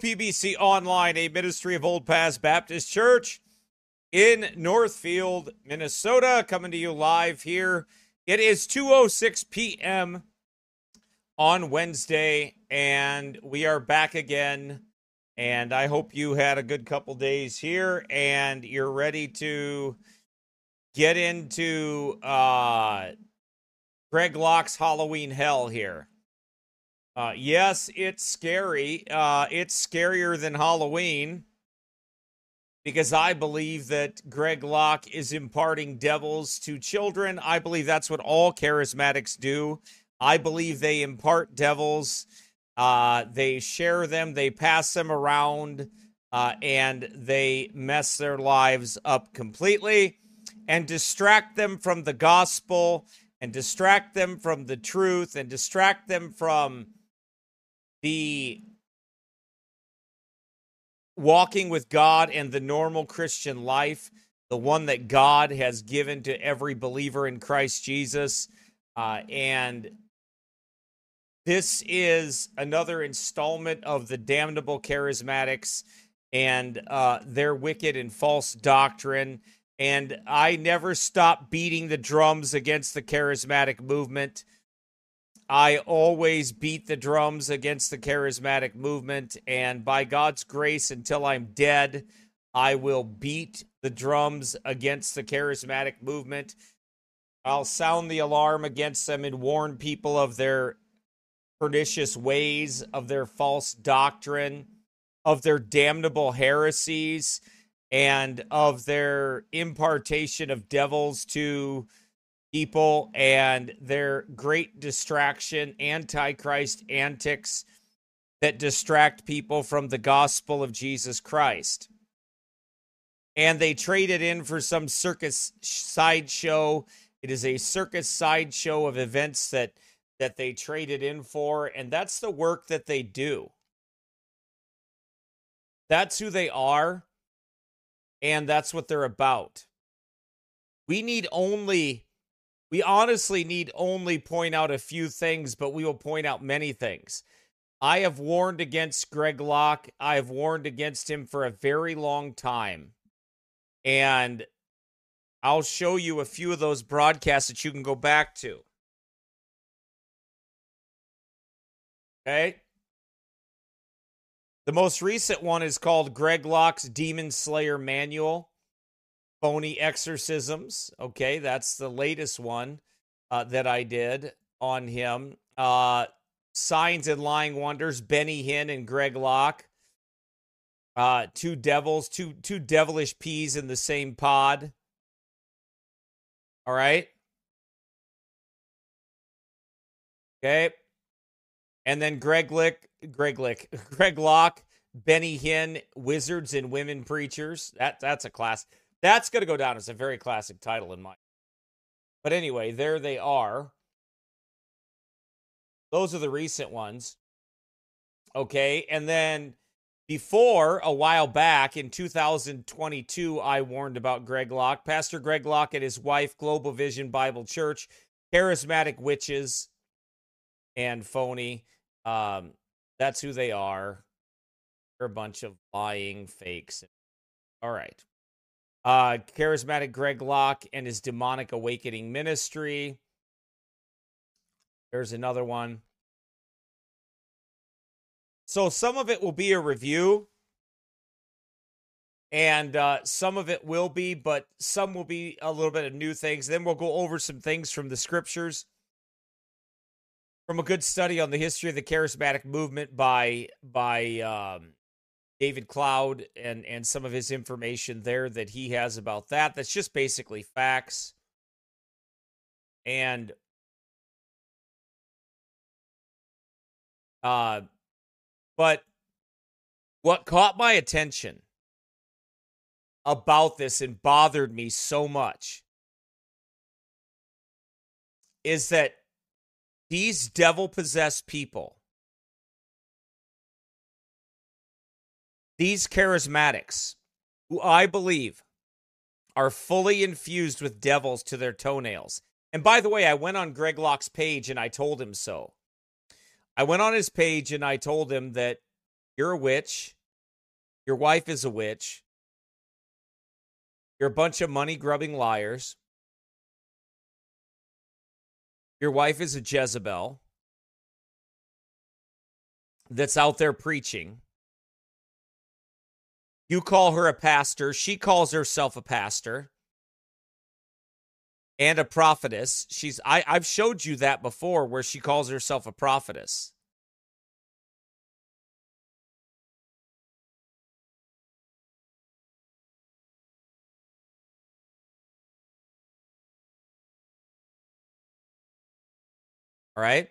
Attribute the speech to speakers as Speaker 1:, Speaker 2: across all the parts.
Speaker 1: PBC Online, a ministry of Old Paths Baptist Church in Northfield, Minnesota, coming to you live here. It is 2:06 p.m. on Wednesday and we are back again and I hope you had a good couple days here and you're ready to get into uh Greg Locke's Halloween hell here. Uh, yes, it's scary. Uh, it's scarier than Halloween because I believe that Greg Locke is imparting devils to children. I believe that's what all charismatics do. I believe they impart devils, uh, they share them, they pass them around, uh, and they mess their lives up completely and distract them from the gospel and distract them from the truth and distract them from the walking with God and the normal Christian life, the one that God has given to every believer in Christ Jesus. Uh, and this is another installment of the damnable charismatics and uh, their wicked and false doctrine. And I never stop beating the drums against the charismatic movement. I always beat the drums against the charismatic movement, and by God's grace, until I'm dead, I will beat the drums against the charismatic movement. I'll sound the alarm against them and warn people of their pernicious ways, of their false doctrine, of their damnable heresies, and of their impartation of devils to people and their great distraction, antichrist antics that distract people from the gospel of Jesus Christ. And they trade it in for some circus sideshow. It is a circus sideshow of events that that they trade it in for, and that's the work that they do. That's who they are, and that's what they're about. We need only we honestly need only point out a few things, but we will point out many things. I have warned against Greg Locke. I have warned against him for a very long time. And I'll show you a few of those broadcasts that you can go back to. Okay. The most recent one is called Greg Locke's Demon Slayer Manual phony exorcisms. Okay, that's the latest one uh, that I did on him. Uh, Signs and Lying Wonders, Benny Hinn and Greg Locke. Uh, two devils, two two devilish peas in the same pod. All right. Okay. And then Greg Lick, Greg Lick, Greg Locke, Benny Hinn, Wizards and Women Preachers. That that's a class. That's going to go down as a very classic title in my. But anyway, there they are. Those are the recent ones. Okay. And then before a while back in 2022, I warned about Greg Locke. Pastor Greg Locke and his wife, Global Vision Bible Church, charismatic witches and phony. Um, that's who they are. They're a bunch of lying fakes. All right uh, charismatic Greg Locke and his demonic awakening ministry. There's another one. So some of it will be a review, and uh, some of it will be, but some will be a little bit of new things. Then we'll go over some things from the scriptures, from a good study on the history of the charismatic movement by by um, David Cloud and and some of his information there that he has about that. That's just basically facts. And uh but what caught my attention about this and bothered me so much is that these devil possessed people These charismatics, who I believe are fully infused with devils to their toenails. And by the way, I went on Greg Locke's page and I told him so. I went on his page and I told him that You're a witch. Your wife is a witch. You're a bunch of money grubbing liars. Your wife is a Jezebel that's out there preaching. You call her a pastor. She calls herself a pastor and a prophetess. She's I, I've showed you that before where she calls herself a prophetess. All right.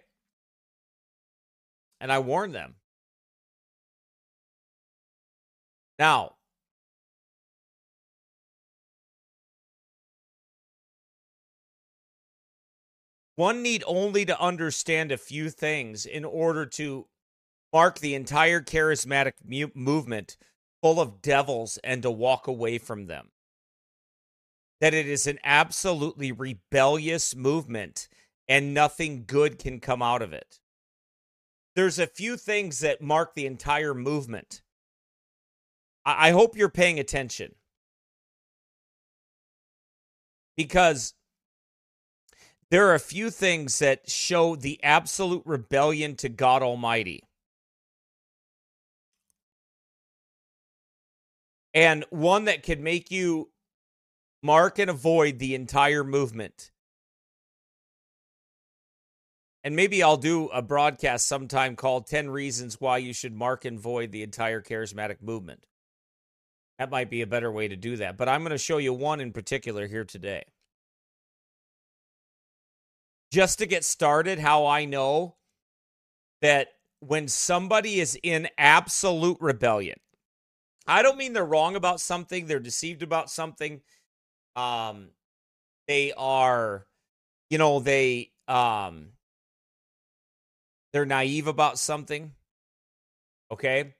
Speaker 1: And I warned them. Now, one need only to understand a few things in order to mark the entire charismatic mu- movement full of devils and to walk away from them. That it is an absolutely rebellious movement and nothing good can come out of it. There's a few things that mark the entire movement. I, hope you're paying attention. Because there are a few things that show the absolute rebellion to God Almighty. And one that could make you mark and avoid the entire movement and maybe I'll do a broadcast sometime called 10 Reasons Why You Should Mark and Void the Entire Charismatic Movement. That might be a better way to do that. But I'm going to show you one in particular here today. Just to get started, how I know that when somebody is in absolute rebellion, I don't mean they're wrong about something, they're deceived about something. Um, they are, you know, they um they're naive about something. Okay.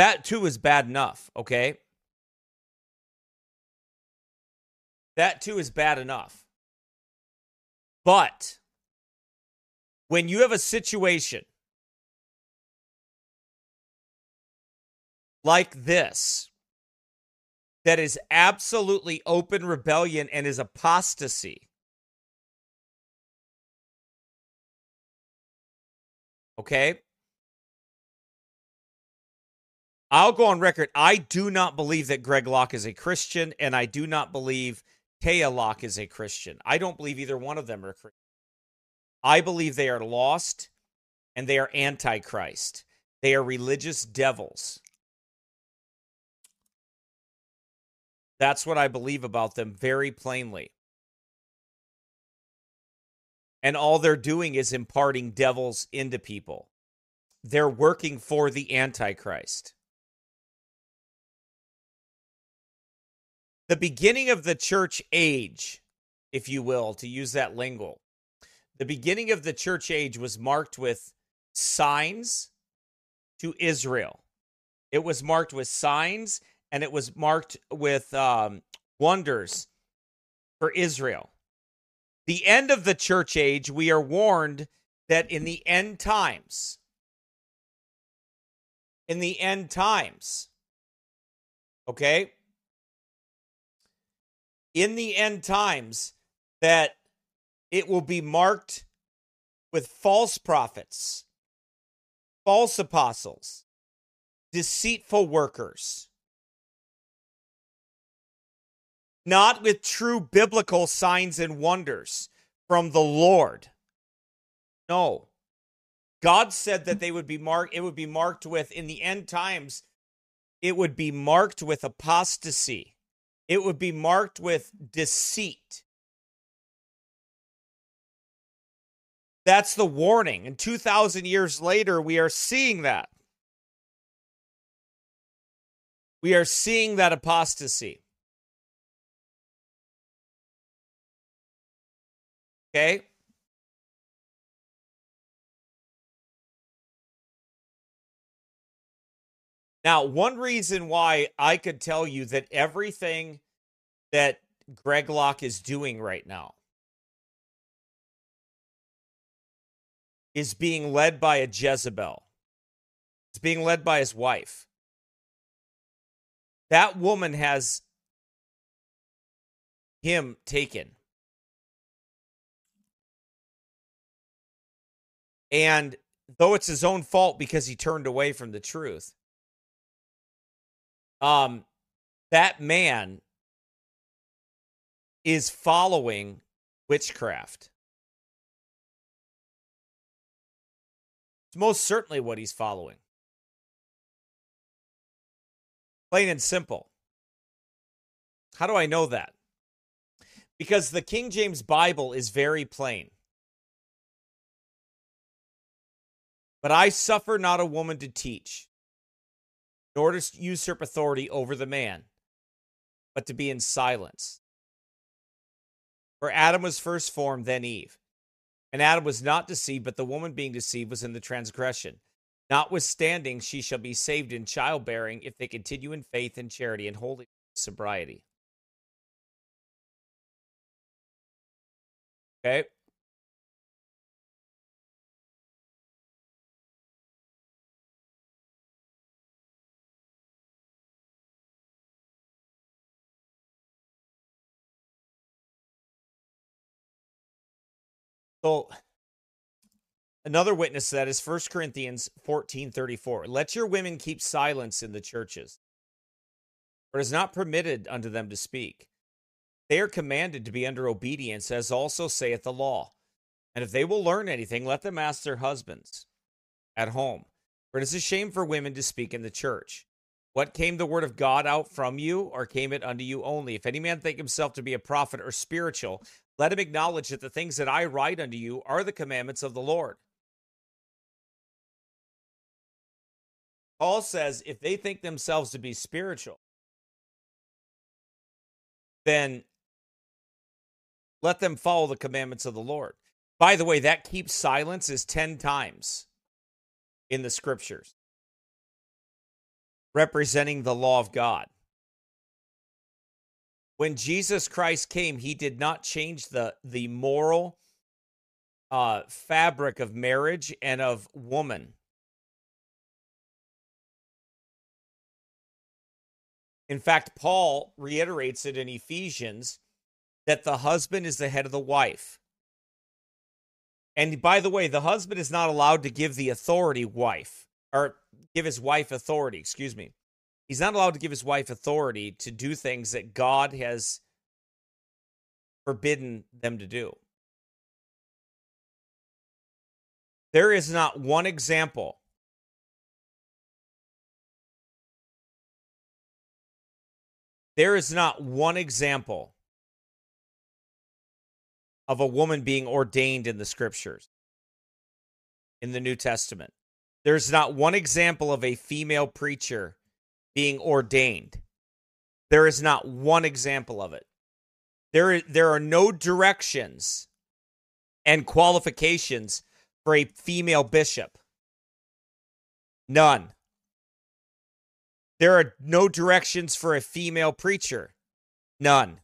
Speaker 1: That too is bad enough. Okay. That too is bad enough. But when you have a situation like this that is absolutely open rebellion and is apostasy, Okay. I'll go on record. I do not believe that Greg Locke is a Christian, and I do not believe Taya Locke is a Christian. I don't believe either one of them are Christian. I believe they are lost and they are antichrist. They are religious devils. That's what I believe about them very plainly. And all they're doing is imparting devils into people. They're working for the Antichrist. The beginning of the church age, if you will, to use that lingo, the beginning of the church age was marked with signs to Israel. It was marked with signs and it was marked with um, wonders for Israel the end of the church age, we are warned that in the end times, in the end times, okay, in the end times, that it will be marked with false prophets, false apostles, deceitful workers not with true biblical signs and wonders from the Lord. No. God said that they would be marked, it would be marked with, in the end times, it would be marked with apostasy. It would be marked with deceit. That's the warning. And 2,000 years later, we are seeing that. We are seeing that apostasy. Okay. Now, one reason why I could tell you that everything that Greg Locke is doing right now is being led by a Jezebel. It's being led by his wife. That woman has him taken. And though it's his own fault because he turned away from the truth, um, that man is following witchcraft. It's most certainly what he's following. Plain and simple. How do I know that? Because the King James Bible is very plain. But I suffer not a woman to teach, nor to usurp authority over the man, but to be in silence. For Adam was first formed, then Eve. And Adam was not deceived, but the woman being deceived was in the transgression. Notwithstanding, she shall be saved in childbearing if they continue in faith and charity and holy sobriety. Okay. So another witness to that is 1 Corinthians 14 34. Let your women keep silence in the churches, for it is not permitted unto them to speak. They are commanded to be under obedience, as also saith the law. And if they will learn anything, let them ask their husbands at home. For it is a shame for women to speak in the church. What came the word of God out from you, or came it unto you only? If any man think himself to be a prophet or spiritual, let him acknowledge that the things that I write unto you are the commandments of the Lord. Paul says if they think themselves to be spiritual, then let them follow the commandments of the Lord. By the way, that keep silence is 10 times in the scriptures, representing the law of God. When Jesus Christ came, he did not change the, the moral uh, fabric of marriage and of woman. In fact, Paul reiterates it in Ephesians that the husband is the head of the wife. And by the way, the husband is not allowed to give the authority wife or give his wife authority, excuse me. He's not allowed to give his wife authority to do things that God has forbidden them to do. There is not one example There is not one example of a woman being ordained in the scriptures in the New Testament. There's not one example of a female preacher being ordained. There is not one example of it. There, there are no directions and qualifications for a female bishop. None. There are no directions for a female preacher. None.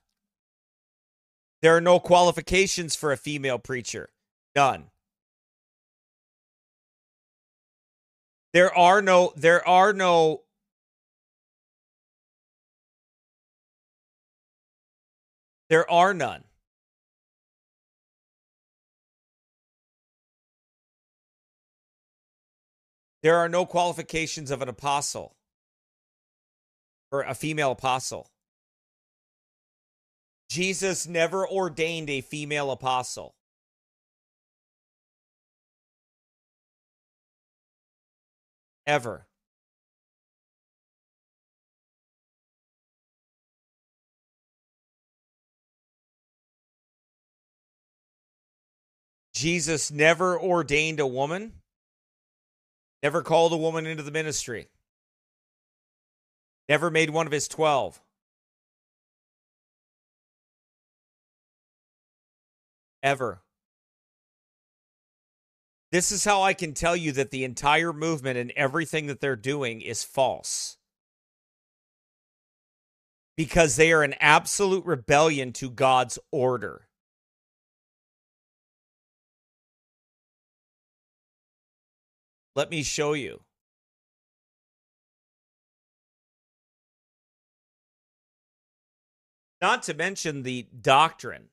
Speaker 1: There are no qualifications for a female preacher. None. There are no there are no There are none. There are no qualifications of an apostle or a female apostle. Jesus never ordained a female apostle. Ever. Jesus never ordained a woman, never called a woman into the ministry, never made one of his 12. ever. This is how I can tell you that the entire movement and everything that they're doing is false. Because they are an absolute rebellion to God's order. Let me show you. Not to mention the doctrine,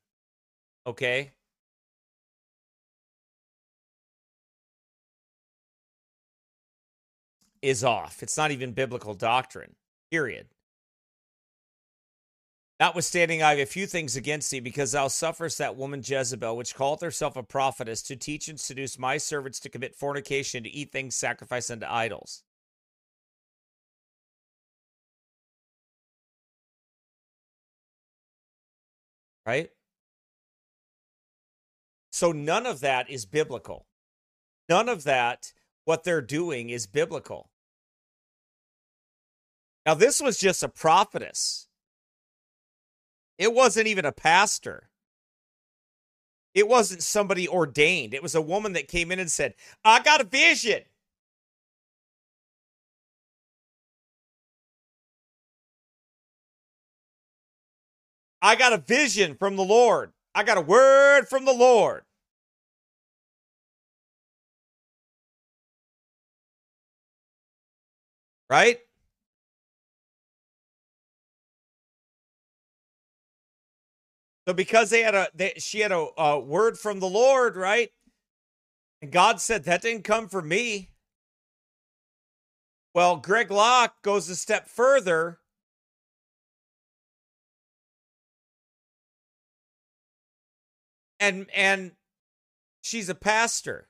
Speaker 1: okay? Is off. It's not even biblical doctrine, period. Notwithstanding, I have a few things against thee, because thou sufferest that woman Jezebel, which calleth herself a prophetess, to teach and seduce my servants to commit fornication, to eat things sacrificed unto idols. Right? So none of that is biblical. None of that, what they're doing, is biblical. Now, this was just a prophetess it wasn't even a pastor. It wasn't somebody ordained. It was a woman that came in and said, I got a vision. I got a vision from the Lord. I got a word from the Lord. Right? So because they had a, they, she had a, a word from the Lord, right? And God said that didn't come from me. Well, Greg Locke goes a step further. And and she's a pastor.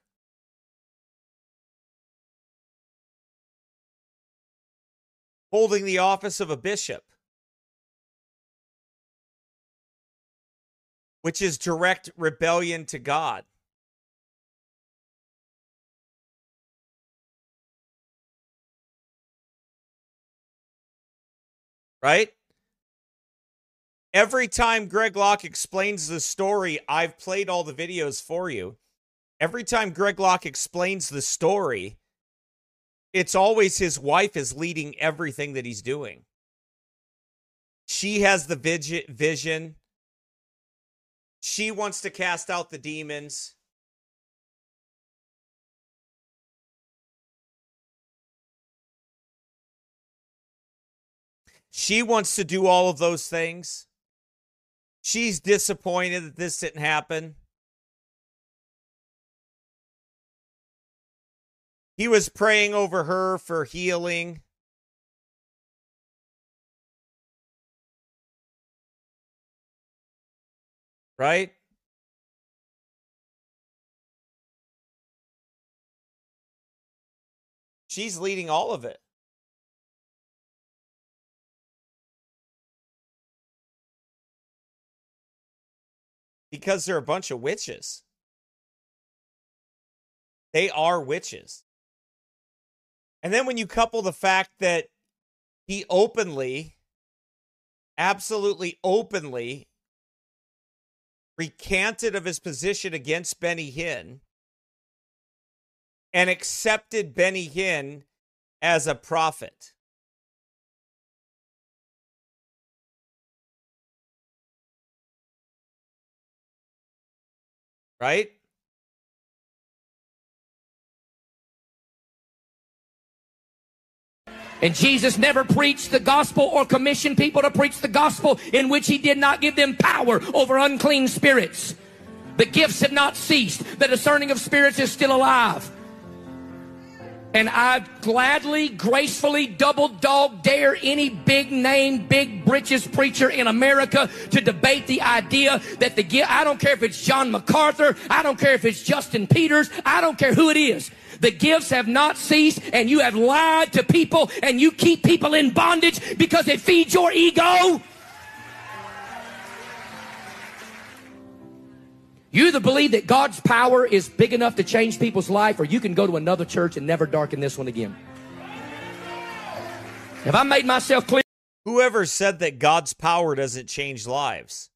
Speaker 1: Holding the office of a bishop. Which is direct rebellion to God. Right? Every time Greg Locke explains the story, I've played all the videos for you. Every time Greg Locke explains the story, it's always his wife is leading everything that he's doing. She has the vision. She wants to cast out the demons. She wants to do all of those things. She's disappointed that this didn't happen. He was praying over her for healing. Right? She's leading all of it. Because they're a bunch of witches. They are witches. And then when you couple the fact that he openly, absolutely openly recanted of his position against Benny Hinn and accepted Benny Hinn as a prophet. Right?
Speaker 2: And Jesus never preached the gospel or commissioned people to preach the gospel in which he did not give them power over unclean spirits. The gifts have not ceased. The discerning of spirits is still alive. And I gladly, gracefully, double dog dare any big name, big britches preacher in America to debate the idea that the gift, I don't care if it's John MacArthur, I don't care if it's Justin Peters, I don't care who it is. The gifts have not ceased, and you have lied to people, and you keep people in bondage because it feeds your ego. You either believe that God's power is big enough to change people's life, or you can go to another church and never darken this one again. Have I made myself clear?
Speaker 1: Whoever said that God's power doesn't change lives?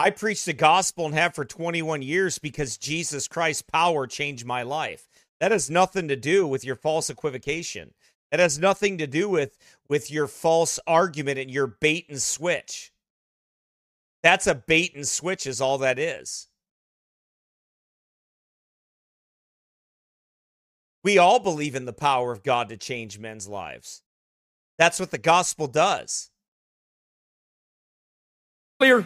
Speaker 1: I preach the gospel and have for 21 years because Jesus Christ's power changed my life. That has nothing to do with your false equivocation. That has nothing to do with with your false argument and your bait and switch. That's a bait and switch is all that is. We all believe in the power of God to change men's lives. That's what the gospel does.
Speaker 2: Clear?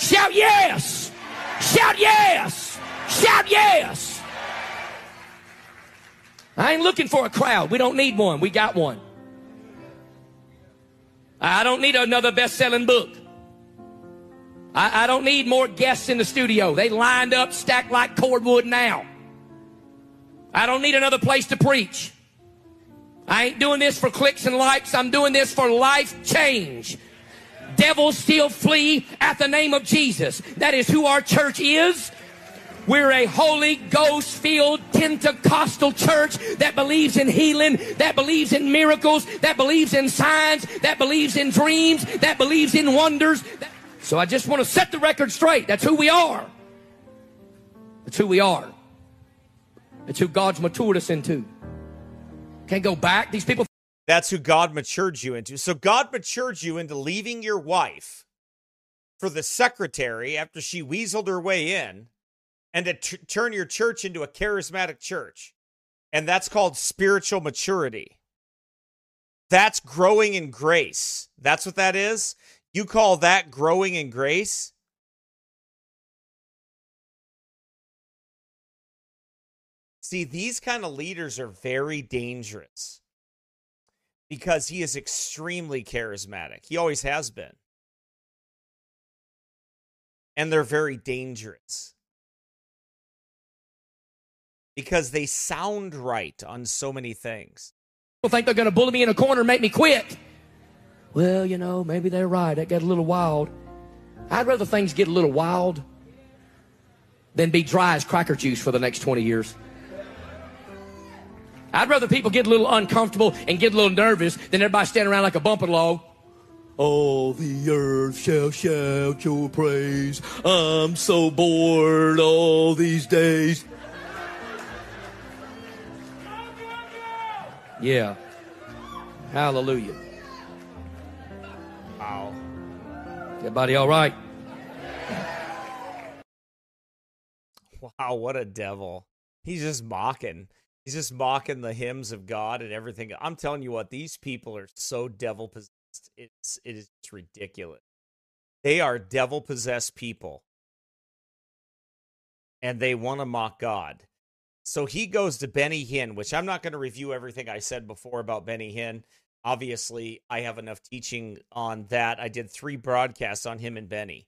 Speaker 2: Shout yes! Shout yes! Shout yes! I ain't looking for a crowd. We don't need one. We got one. I don't need another best selling book. I, I, don't need more guests in the studio. They lined up, stacked like cordwood now. I don't need another place to preach. I ain't doing this for clicks and likes. I'm doing this for life change. Devils still flee at the name of Jesus. That is who our church is. We're a Holy Ghost filled Pentecostal church that believes in healing, that believes in miracles, that believes in signs, that believes in dreams, that believes in wonders. So I just want to set the record straight. That's who we are. That's who we are. It's who God's matured us into. Can't go back. These people.
Speaker 1: That's who God matured you into. So God matured you into leaving your wife for the secretary after she weaseled her way in and to t- turn your church into a charismatic church. And that's called spiritual maturity. That's growing in grace. That's what that is. You call that growing in grace? See, these kind of leaders are very dangerous because he is extremely charismatic. He always has been. And they're very dangerous because they sound right on so many things.
Speaker 2: People think they're going to bully me in a corner and make me quit. Well, you know, maybe they're right. It got a little wild. I'd rather things get a little wild than be dry as cracker juice for the next 20 years. I'd rather people get a little uncomfortable and get a little nervous than everybody standing around like a bumping log. All the earth shall shout your praise. I'm so bored all these days. Yeah. Hallelujah.
Speaker 1: Wow.
Speaker 2: Everybody all right?
Speaker 1: Wow, what a devil. He's just mocking. He's just mocking the hymns of God and everything. I'm telling you what, these people are so devil possessed. It's it is ridiculous. They are devil possessed people. And they want to mock God. So he goes to Benny Hinn, which I'm not going to review everything I said before about Benny Hinn. Obviously, I have enough teaching on that. I did three broadcasts on him and Benny.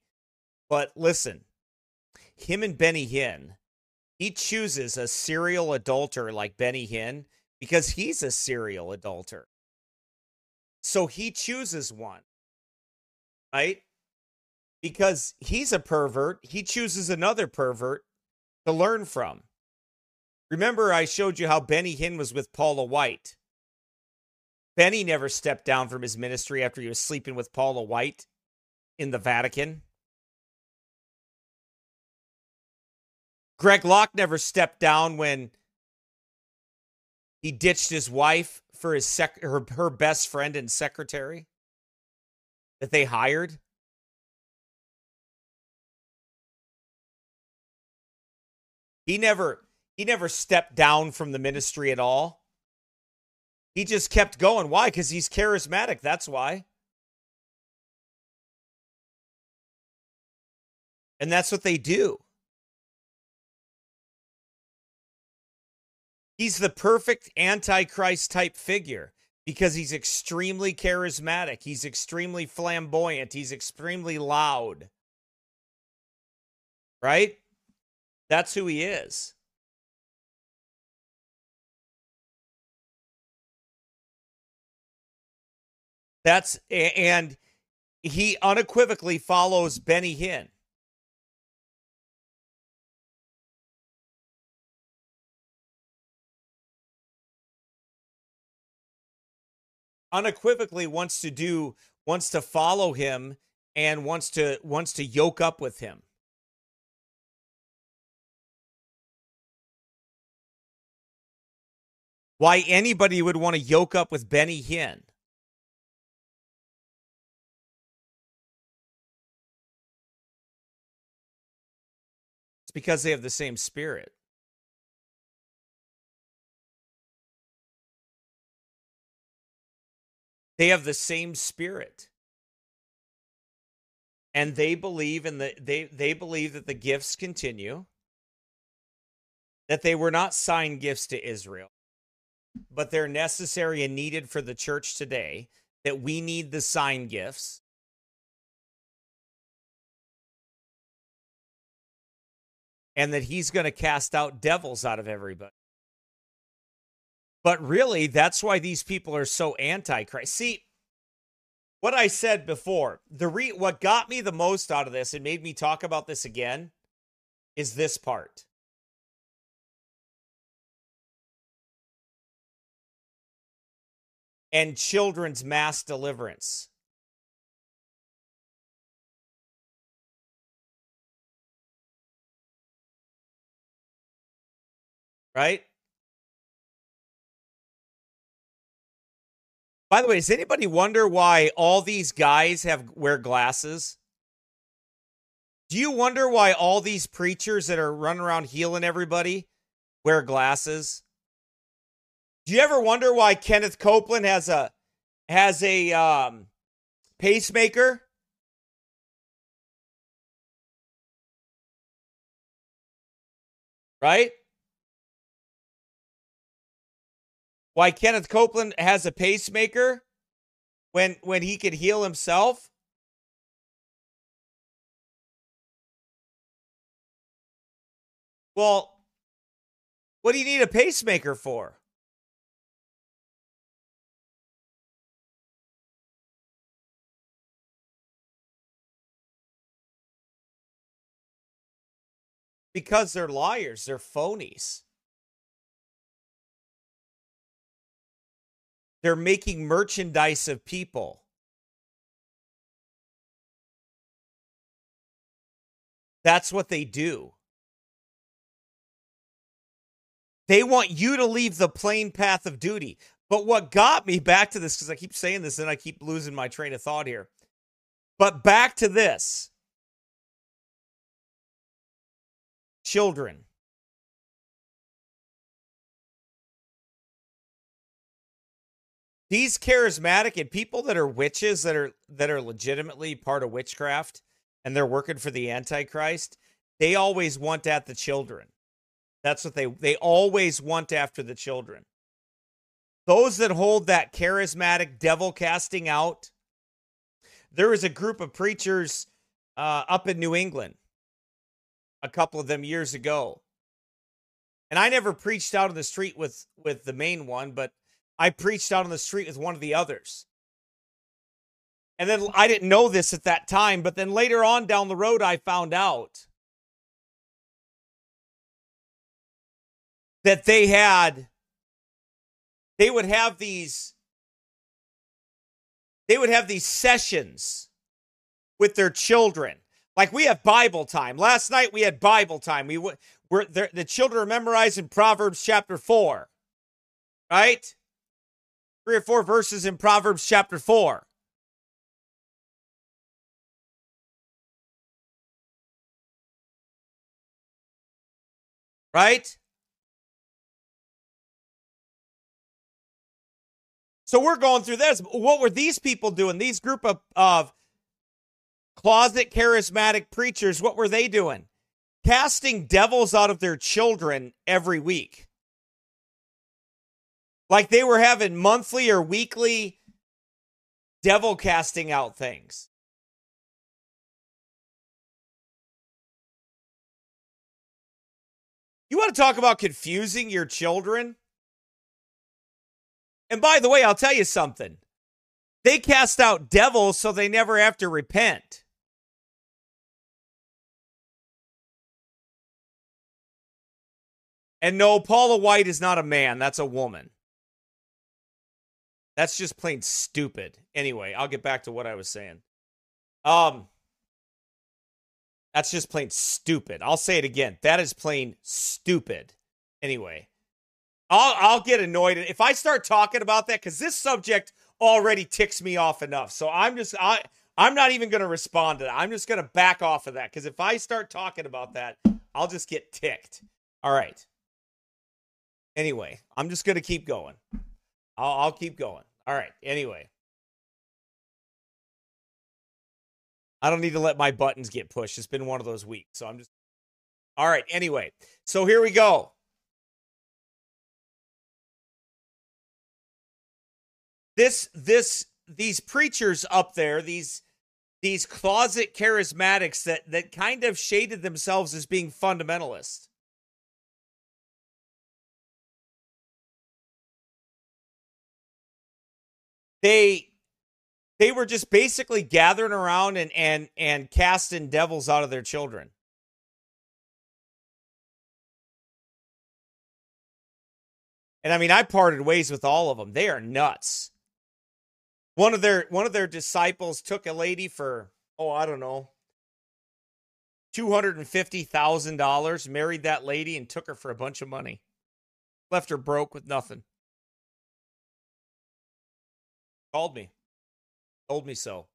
Speaker 1: But listen, him and Benny Hinn he chooses a serial adulterer like Benny Hinn because he's a serial adulterer. So he chooses one, right? Because he's a pervert, he chooses another pervert to learn from. Remember, I showed you how Benny Hinn was with Paula White. Benny never stepped down from his ministry after he was sleeping with Paula White in the Vatican. Greg Locke never stepped down when he ditched his wife for his sec- her, her best friend and secretary that they hired. He never he never stepped down from the ministry at all. He just kept going. Why? Cuz he's charismatic, that's why. And that's what they do. He's the perfect antichrist type figure because he's extremely charismatic, he's extremely flamboyant, he's extremely loud. Right? That's who he is. That's and he unequivocally follows Benny Hinn. Unequivocally wants to do wants to follow him and wants to wants to yoke up with him. Why anybody would want to yoke up with Benny Hinn? It's because they have the same spirit. They have the same spirit. and they believe in the they they believe that the gifts continue. That they were not signed gifts to Israel but they're necessary and needed for the church today that we need the sign gifts. And that he's going to cast out devils out of everybody but really that's why these people are so anti-christ see what I said before, the re- what got me the most out of this and made me talk about this again is this part. And children's mass deliverance. Right? By the way, does anybody wonder why all these guys have wear glasses? Do you wonder why all these preachers that are running around healing everybody wear glasses? Do you ever wonder why Kenneth Copeland has a has a um, pacemaker? Right? Why Kenneth Copeland has a pacemaker when when he could heal himself? Well, what do you need a pacemaker for? Because they're liars, they're phonies. They're making merchandise of people. That's what they do. They want you to leave the plain path of duty. But what got me back to this, because I keep saying this and I keep losing my train of thought here. But back to this children. These charismatic and people that are witches that are that are legitimately part of witchcraft and they're working for the antichrist they always want at the children. That's what they they always want after the children. Those that hold that charismatic devil casting out there was a group of preachers uh, up in new england a couple of them years ago. And i never preached out on the street with with the main one but I preached out on the street with one of the others. And then I didn't know this at that time, but then later on down the road, I found out that they had, they would have these, they would have these sessions with their children. Like we have Bible time. Last night we had Bible time. We were the children are memorizing Proverbs chapter 4. Right? Three or four verses in Proverbs chapter 4. Right? So we're going through this. What were these people doing? These group of, of closet charismatic preachers, what were they doing? Casting devils out of their children every week. Like they were having monthly or weekly devil casting out things. You want to talk about confusing your children? And by the way, I'll tell you something. They cast out devils so they never have to repent. And no, Paula White is not a man, that's a woman. That's just plain stupid. Anyway, I'll get back to what I was saying. Um That's just plain stupid. I'll say it again. That is plain stupid. Anyway, I'll I'll get annoyed if I start talking about that cuz this subject already ticks me off enough. So I'm just I I'm not even going to respond to that. I'm just going to back off of that cuz if I start talking about that, I'll just get ticked. All right. Anyway, I'm just going to keep going. I'll, I'll keep going. All right. Anyway. I don't need to let my buttons get pushed. It's been one of those weeks. So I'm just. All right. Anyway, so here we go. This, this, these preachers up there, these, these closet charismatics that, that kind of shaded themselves as being fundamentalists. They they were just basically gathering around and and and casting devils out of their children. And I mean, I parted ways with all of them. They are nuts. One of their one of their disciples took a lady for oh I don't know two hundred and fifty thousand dollars, married that lady, and took her for a bunch of money, left her broke with nothing. Called me told me so.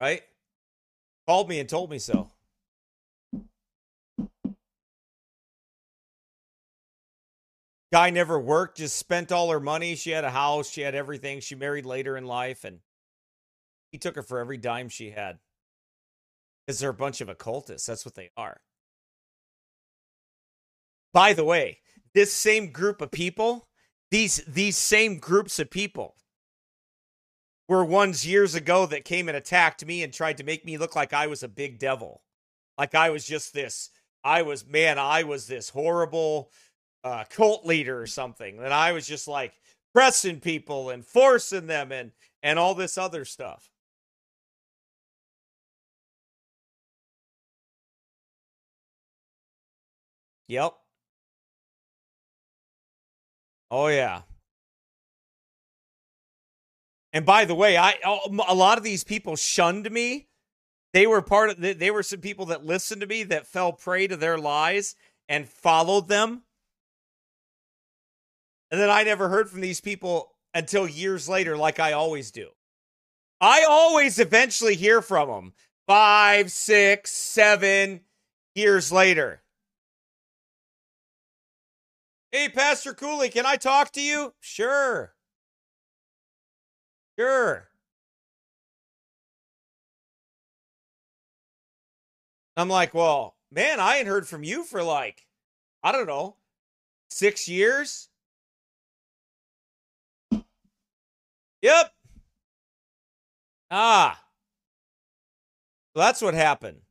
Speaker 1: Right? Called me and told me so. Guy never worked, just spent all her money. She had a house, she had everything. She married later in life, and he took her for every dime she had. Because they're a bunch of occultists. That's what they are. By the way, this same group of people these these same groups of people were ones years ago that came and attacked me and tried to make me look like I was a big devil. Like I was just this I was man, I was this horrible uh, cult leader or something. And I was just like pressing people and forcing them and and all this other stuff. Yep. Oh yeah. And by the way, I oh, a lot of these people shunned me. They were part of they were some people that listened to me that fell prey to their lies and followed them. And then I never heard from these people until years later like I always do. I always eventually hear from them five, six, seven years later. Hey, Pastor Cooley, can I talk to you? Sure. Sure. I'm like, well, man, I ain't heard from you for like, I don't know, six years. Yep. Ah. So that's what happened.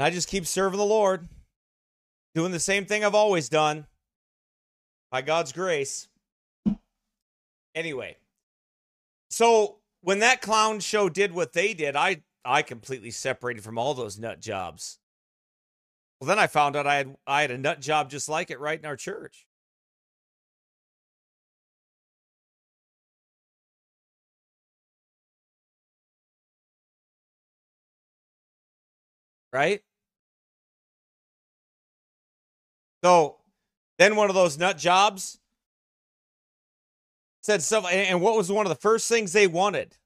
Speaker 1: I just keep serving the Lord, doing the same thing I've always done by God's grace. Anyway, so when that clown show did what they did, I I completely separated from all those nut jobs. Well, then I found out I had I had a nut job just like it right in our church. Right? So then one of those nut jobs said stuff. And what was one of the first things they wanted?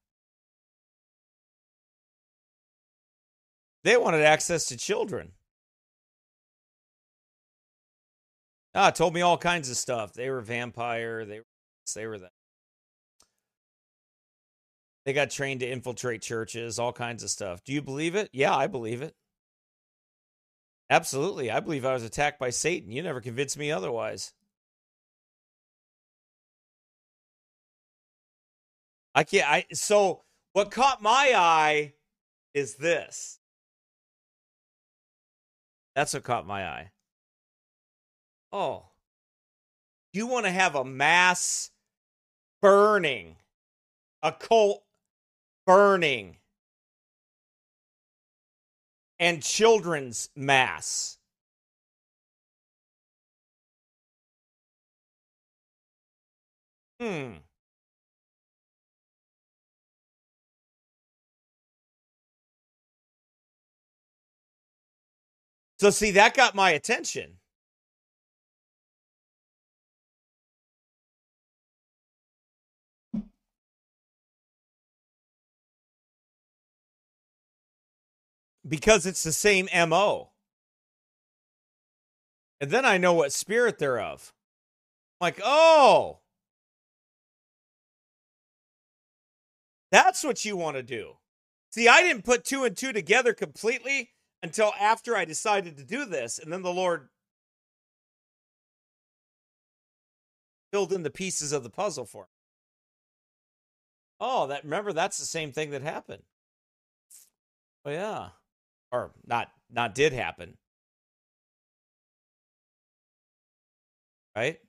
Speaker 1: They wanted access to children. Ah, told me all kinds of stuff. They were vampire. They were they were that. They got trained to infiltrate churches, all kinds of stuff. Do you believe it? Yeah, I believe it. Absolutely. I believe I was attacked by Satan. You never convinced me otherwise. I can't I so what caught my eye is this. That's what caught my eye. Oh. You want to have a mass burning, a cult burning and children's mass. Hmm. So, see, that got my attention. Because it's the same MO. And then I know what spirit they're of. Like, oh, that's what you want to do. See, I didn't put two and two together completely until after I decided to do this. And then the Lord filled in the pieces of the puzzle for me. Oh, that remember that's the same thing that happened. Oh yeah. Or not not did happen. Right?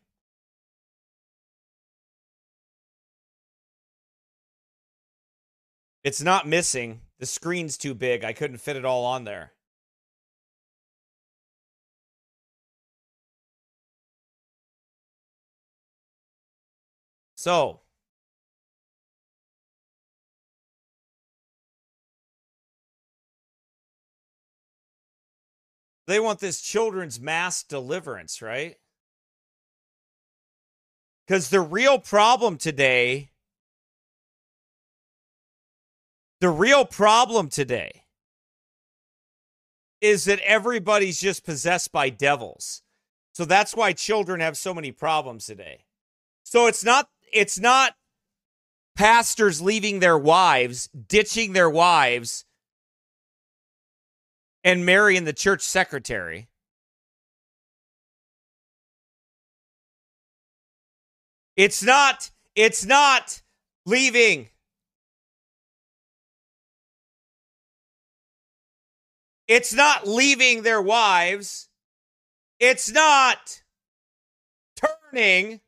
Speaker 1: It's not missing. The screen's too big. I couldn't fit it all on there. So, they want this children's mass deliverance, right? Because the real problem today, the real problem today is that everybody's just possessed by devils. So that's why children have so many problems today. So it's not it's not pastors leaving their wives, ditching their wives and marrying the church secretary. It's not it's not leaving It's not leaving their wives. It's not turning,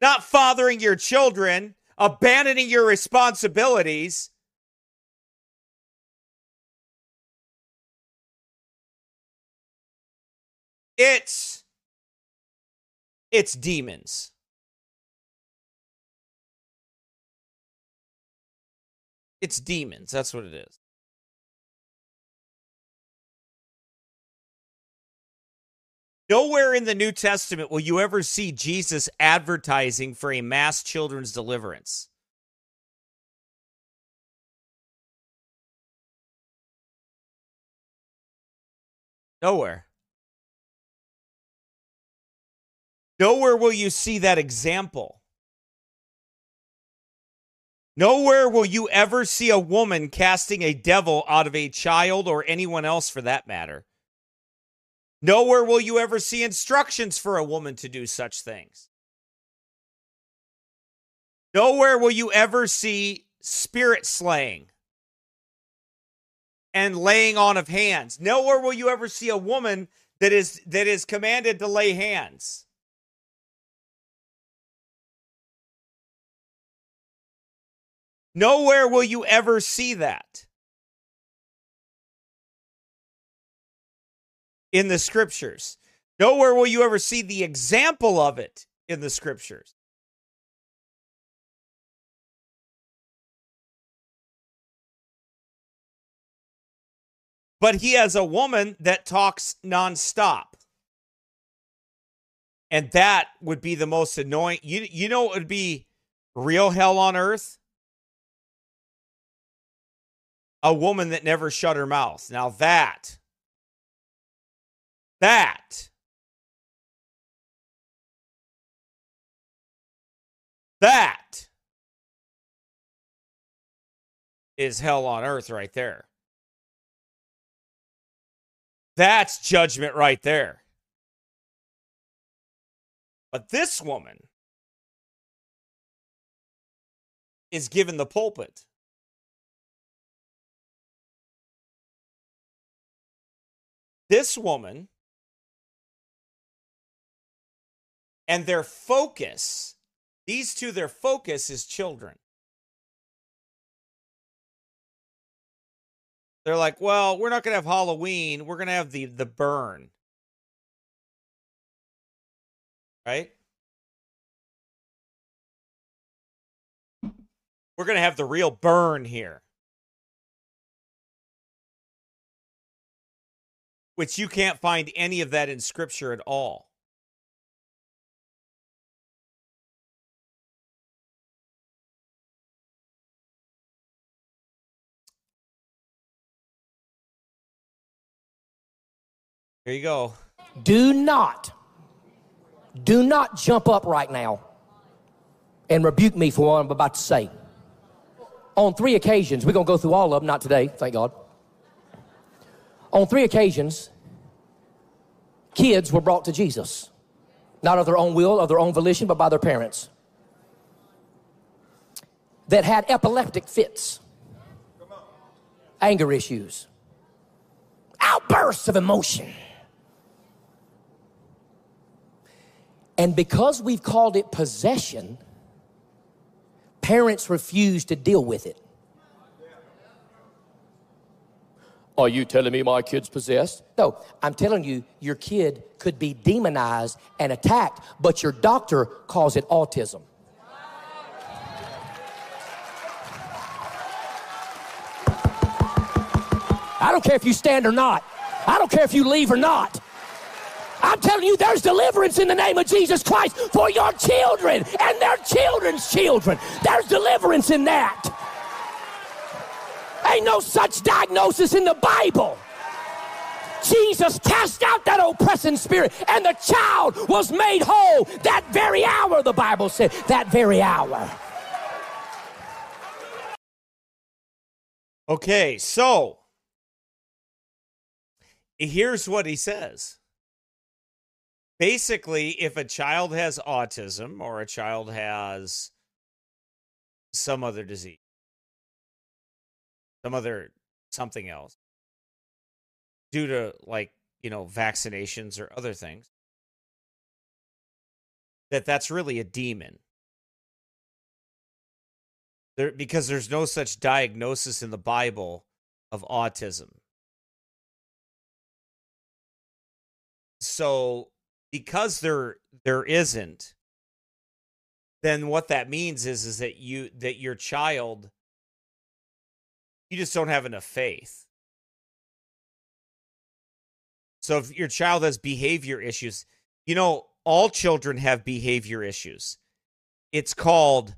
Speaker 1: not fathering your children, abandoning your responsibilities. It's it's demons. It's demons. That's what it is. Nowhere in the New Testament will you ever see Jesus advertising for a mass children's deliverance. Nowhere. Nowhere will you see that example. Nowhere will you ever see a woman casting a devil out of a child or anyone else for that matter. Nowhere will you ever see instructions for a woman to do such things. Nowhere will you ever see spirit slaying and laying on of hands. Nowhere will you ever see a woman that is that is commanded to lay hands. Nowhere will you ever see that. in the scriptures. Nowhere will you ever see the example of it in the scriptures. But he has a woman that talks nonstop. And that would be the most annoying. You, you know, it would be real hell on earth? A woman that never shut her mouth. Now, that that that is hell on earth right there. That's judgment right there. But this woman is given the pulpit. This woman and their focus, these two, their focus is children. They're like, well, we're not going to have Halloween. We're going to have the the burn. Right? We're going to have the real burn here. Which you can't find any of that in scripture at all. Here you go.
Speaker 2: Do not Do not jump up right now and rebuke me for what I'm about to say. On three occasions, we're going to go through all of them, not today, thank God. On three occasions, kids were brought to Jesus, not of their own will, of their own volition, but by their parents, that had epileptic fits, anger issues, outbursts of emotion. And because we've called it possession, parents refuse to deal with it. Are you telling me my kid's possessed? No, I'm telling you, your kid could be demonized and attacked, but your doctor calls it autism. I don't care if you stand or not. I don't care if you leave or not. I'm telling you, there's deliverance in the name of Jesus Christ for your children and their children's children. There's deliverance in that. Ain't no such diagnosis in the Bible. Jesus cast out that oppressing spirit, and the child was made whole that very hour, the Bible said. That very hour.
Speaker 1: Okay, so here's what he says. Basically, if a child has autism or a child has some other disease, some other something else, due to like, you know, vaccinations or other things, that that's really a demon. There, because there's no such diagnosis in the Bible of autism. So because there there isn't then what that means is is that you that your child you just don't have enough faith so if your child has behavior issues you know all children have behavior issues it's called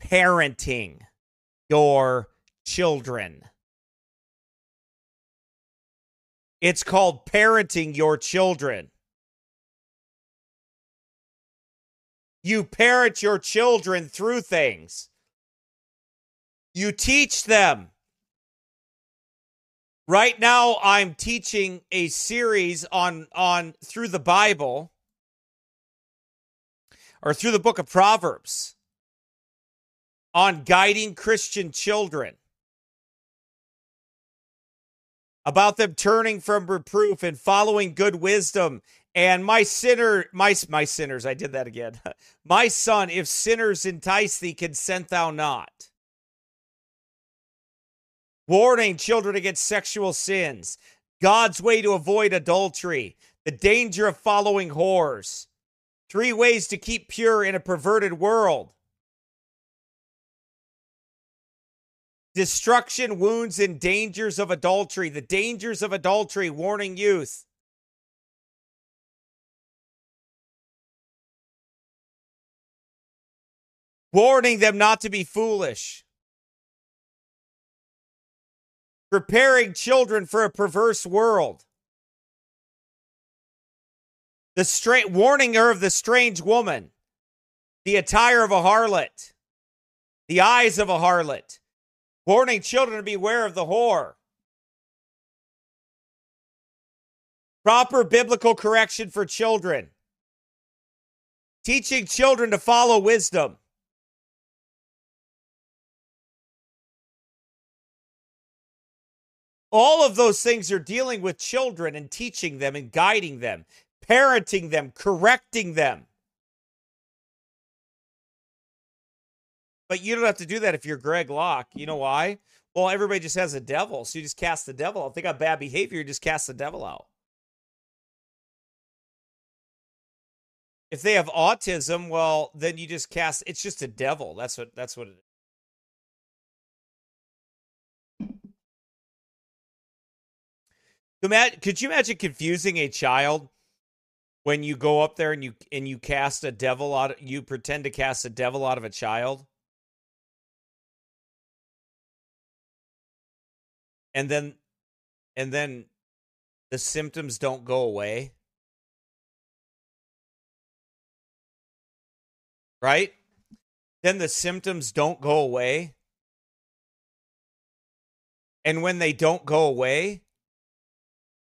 Speaker 1: parenting your children it's called parenting your children You parent your children through things. You teach them. Right now I'm teaching a series on on through the Bible or through the book of Proverbs on guiding Christian children about them turning from reproof and following good wisdom and my sinner, my my sinners, I did that again. my son, if sinners entice thee, consent thou not. Warning children against sexual sins, God's way to avoid adultery, the danger of following whores, three ways to keep pure in a perverted world. Destruction, wounds, and dangers of adultery. The dangers of adultery, warning youth. warning them not to be foolish, preparing children for a perverse world. The stra- warning her of the strange woman, the attire of a harlot, the eyes of a harlot, warning children to beware of the whore. Proper biblical correction for children. Teaching children to follow wisdom. All of those things are dealing with children and teaching them and guiding them, parenting them, correcting them. But you don't have to do that if you're Greg Locke. You know why? Well, everybody just has a devil, so you just cast the devil out. If they got bad behavior, you just cast the devil out. If they have autism, well, then you just cast it's just a devil. That's what that's what it is. Could you imagine confusing a child when you go up there and you and you cast a devil out? Of, You pretend to cast a devil out of a child, and then and then the symptoms don't go away. right? Then the symptoms don't go away. And when they don't go away,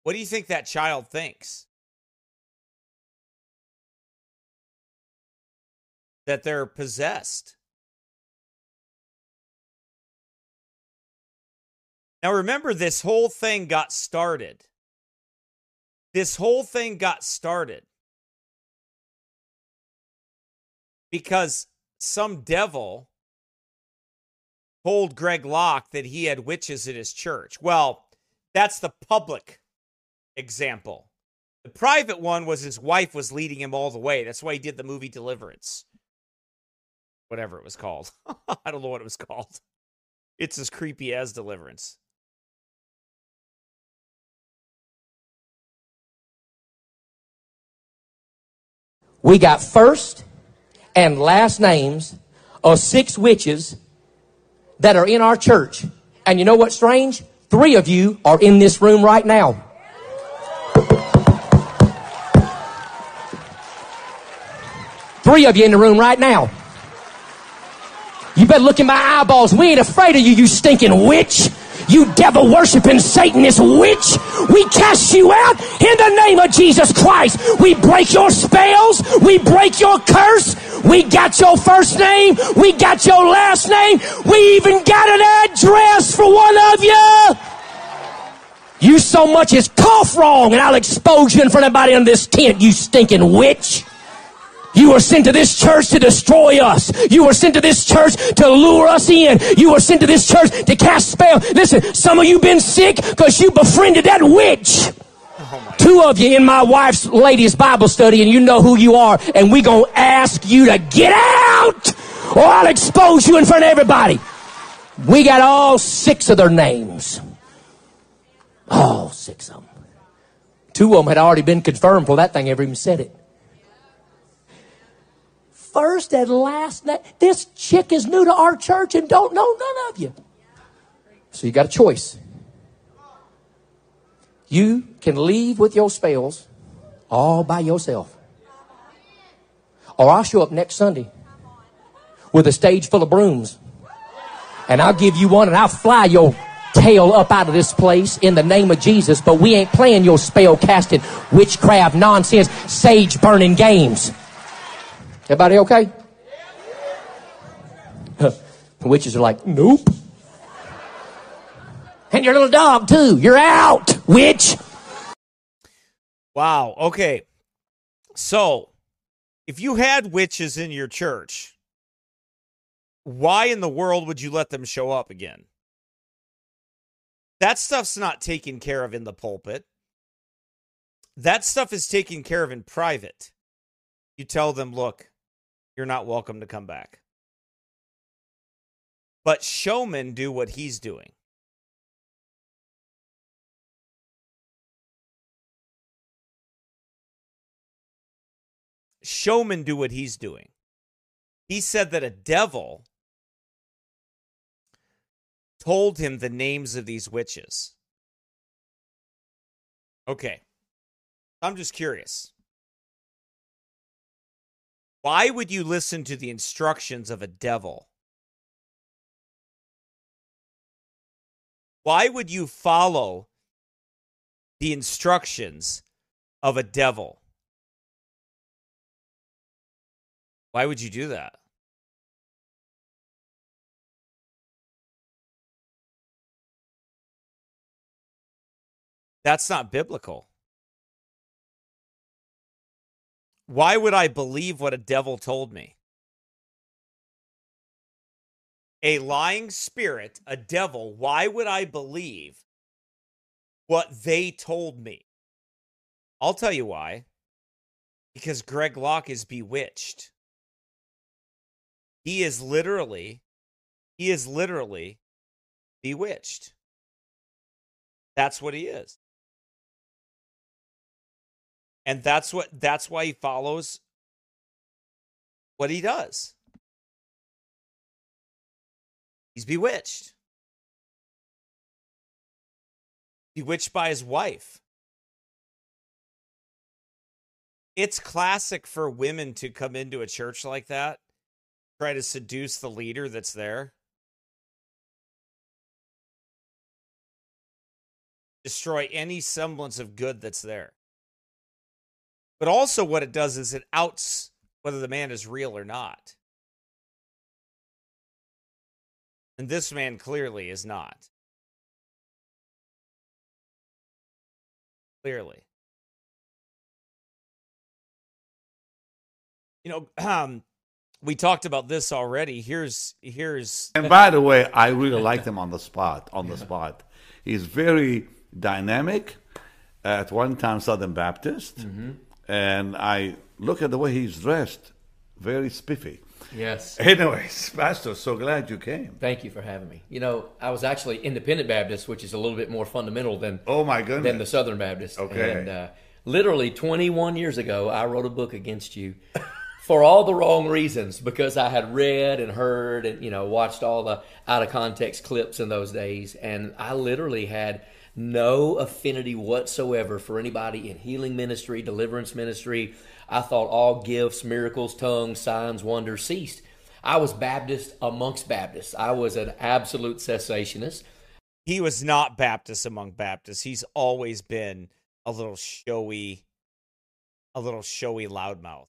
Speaker 1: what do you think that child thinks? That they're possessed. Now remember, this whole thing got started. This whole thing got started because some devil told Greg Locke that he had witches at his church. Well, that's the public example. The private one was his wife was leading him all the way. That's why he did the movie Deliverance. Whatever it was called. I don't know what it was called. It's as creepy as Deliverance.
Speaker 2: We got first and last names of six witches that are in our church. And you know what's strange? Three of you are in this room right now. Three of you in the room right now. You better look in my eyeballs. We ain't afraid of you, you stinking witch. You devil worshiping Satanist witch. We cast you out in the name of Jesus Christ. We break your spells. We break your curse. We got your first name. We got your last name. We even got an address for one of you. You so much as cough wrong and I'll expose you in front of everybody in this tent, you stinking witch. You were sent to this church to destroy us. You were sent to this church to lure us in. You were sent to this church to cast spell. Listen, some of you been sick because you befriended that witch. Oh Two of you in my wife's ladies Bible study and you know who you are and we gonna ask you to get out or I'll expose you in front of everybody. We got all six of their names. All six of them. Two of them had already been confirmed before that thing ever even said it first and last name. This chick is new to our church and don't know none of you. So you got a choice. You can leave with your spells all by yourself. Or I'll show up next Sunday with a stage full of brooms. And I'll give you one and I'll fly your tail up out of this place in the name of Jesus. But we ain't playing your spell casting, witchcraft, nonsense, sage burning games. Everybody okay? Witches are like, nope. And your little dog too. You're out, witch.
Speaker 1: Wow. Okay. So, if you had witches in your church, why in the world would you let them show up again? That stuff's not taken care of in the pulpit. That stuff is taken care of in private. You tell them, look, you're not welcome to come back. But showmen do what he's doing. Showmen do what he's doing. He said that a devil told him the names of these witches. Okay. I'm just curious. Why would you listen to the instructions of a devil? Why would you follow the instructions of a devil? Why would you do that? That's not biblical. Why would I believe what a devil told me? A lying spirit, a devil, why would I believe what they told me? I'll tell you why. Because Greg Locke is bewitched. He is literally, he is literally bewitched. That's what he is. And that's what that's why he follows what he does. He's bewitched. Bewitched by his wife. It's classic for women to come into a church like that try to seduce the leader that's there. Destroy any semblance of good that's there. But also, what it does is it outs whether the man is real or not. And this man clearly is not. Clearly. You know, um, we talked about this already. Here's here's
Speaker 3: And by the way, I really liked him on the spot. On the spot, he's very dynamic. At one time, Southern Baptist,
Speaker 4: Mm-hmm.
Speaker 3: And I look at the way he's dressed, very spiffy.
Speaker 4: Yes.
Speaker 3: Anyways, Pastor, so glad you came.
Speaker 4: Thank you for having me. You know, I was actually Independent Baptist, which is a little bit more fundamental than
Speaker 3: Oh my goodness!
Speaker 4: than the Southern Baptist.
Speaker 3: Okay.
Speaker 4: And uh, literally 21 years ago, I wrote a book against you for all the wrong reasons because I had read and heard and you know watched all the out of context clips in those days, and I literally had no affinity whatsoever for anybody in healing ministry, deliverance ministry. I thought all gifts, miracles, tongues, signs, wonders ceased. I was Baptist amongst Baptists. I was an absolute cessationist.
Speaker 1: he was not Baptist among Baptists. He's always been a little showy, a little showy loudmouth.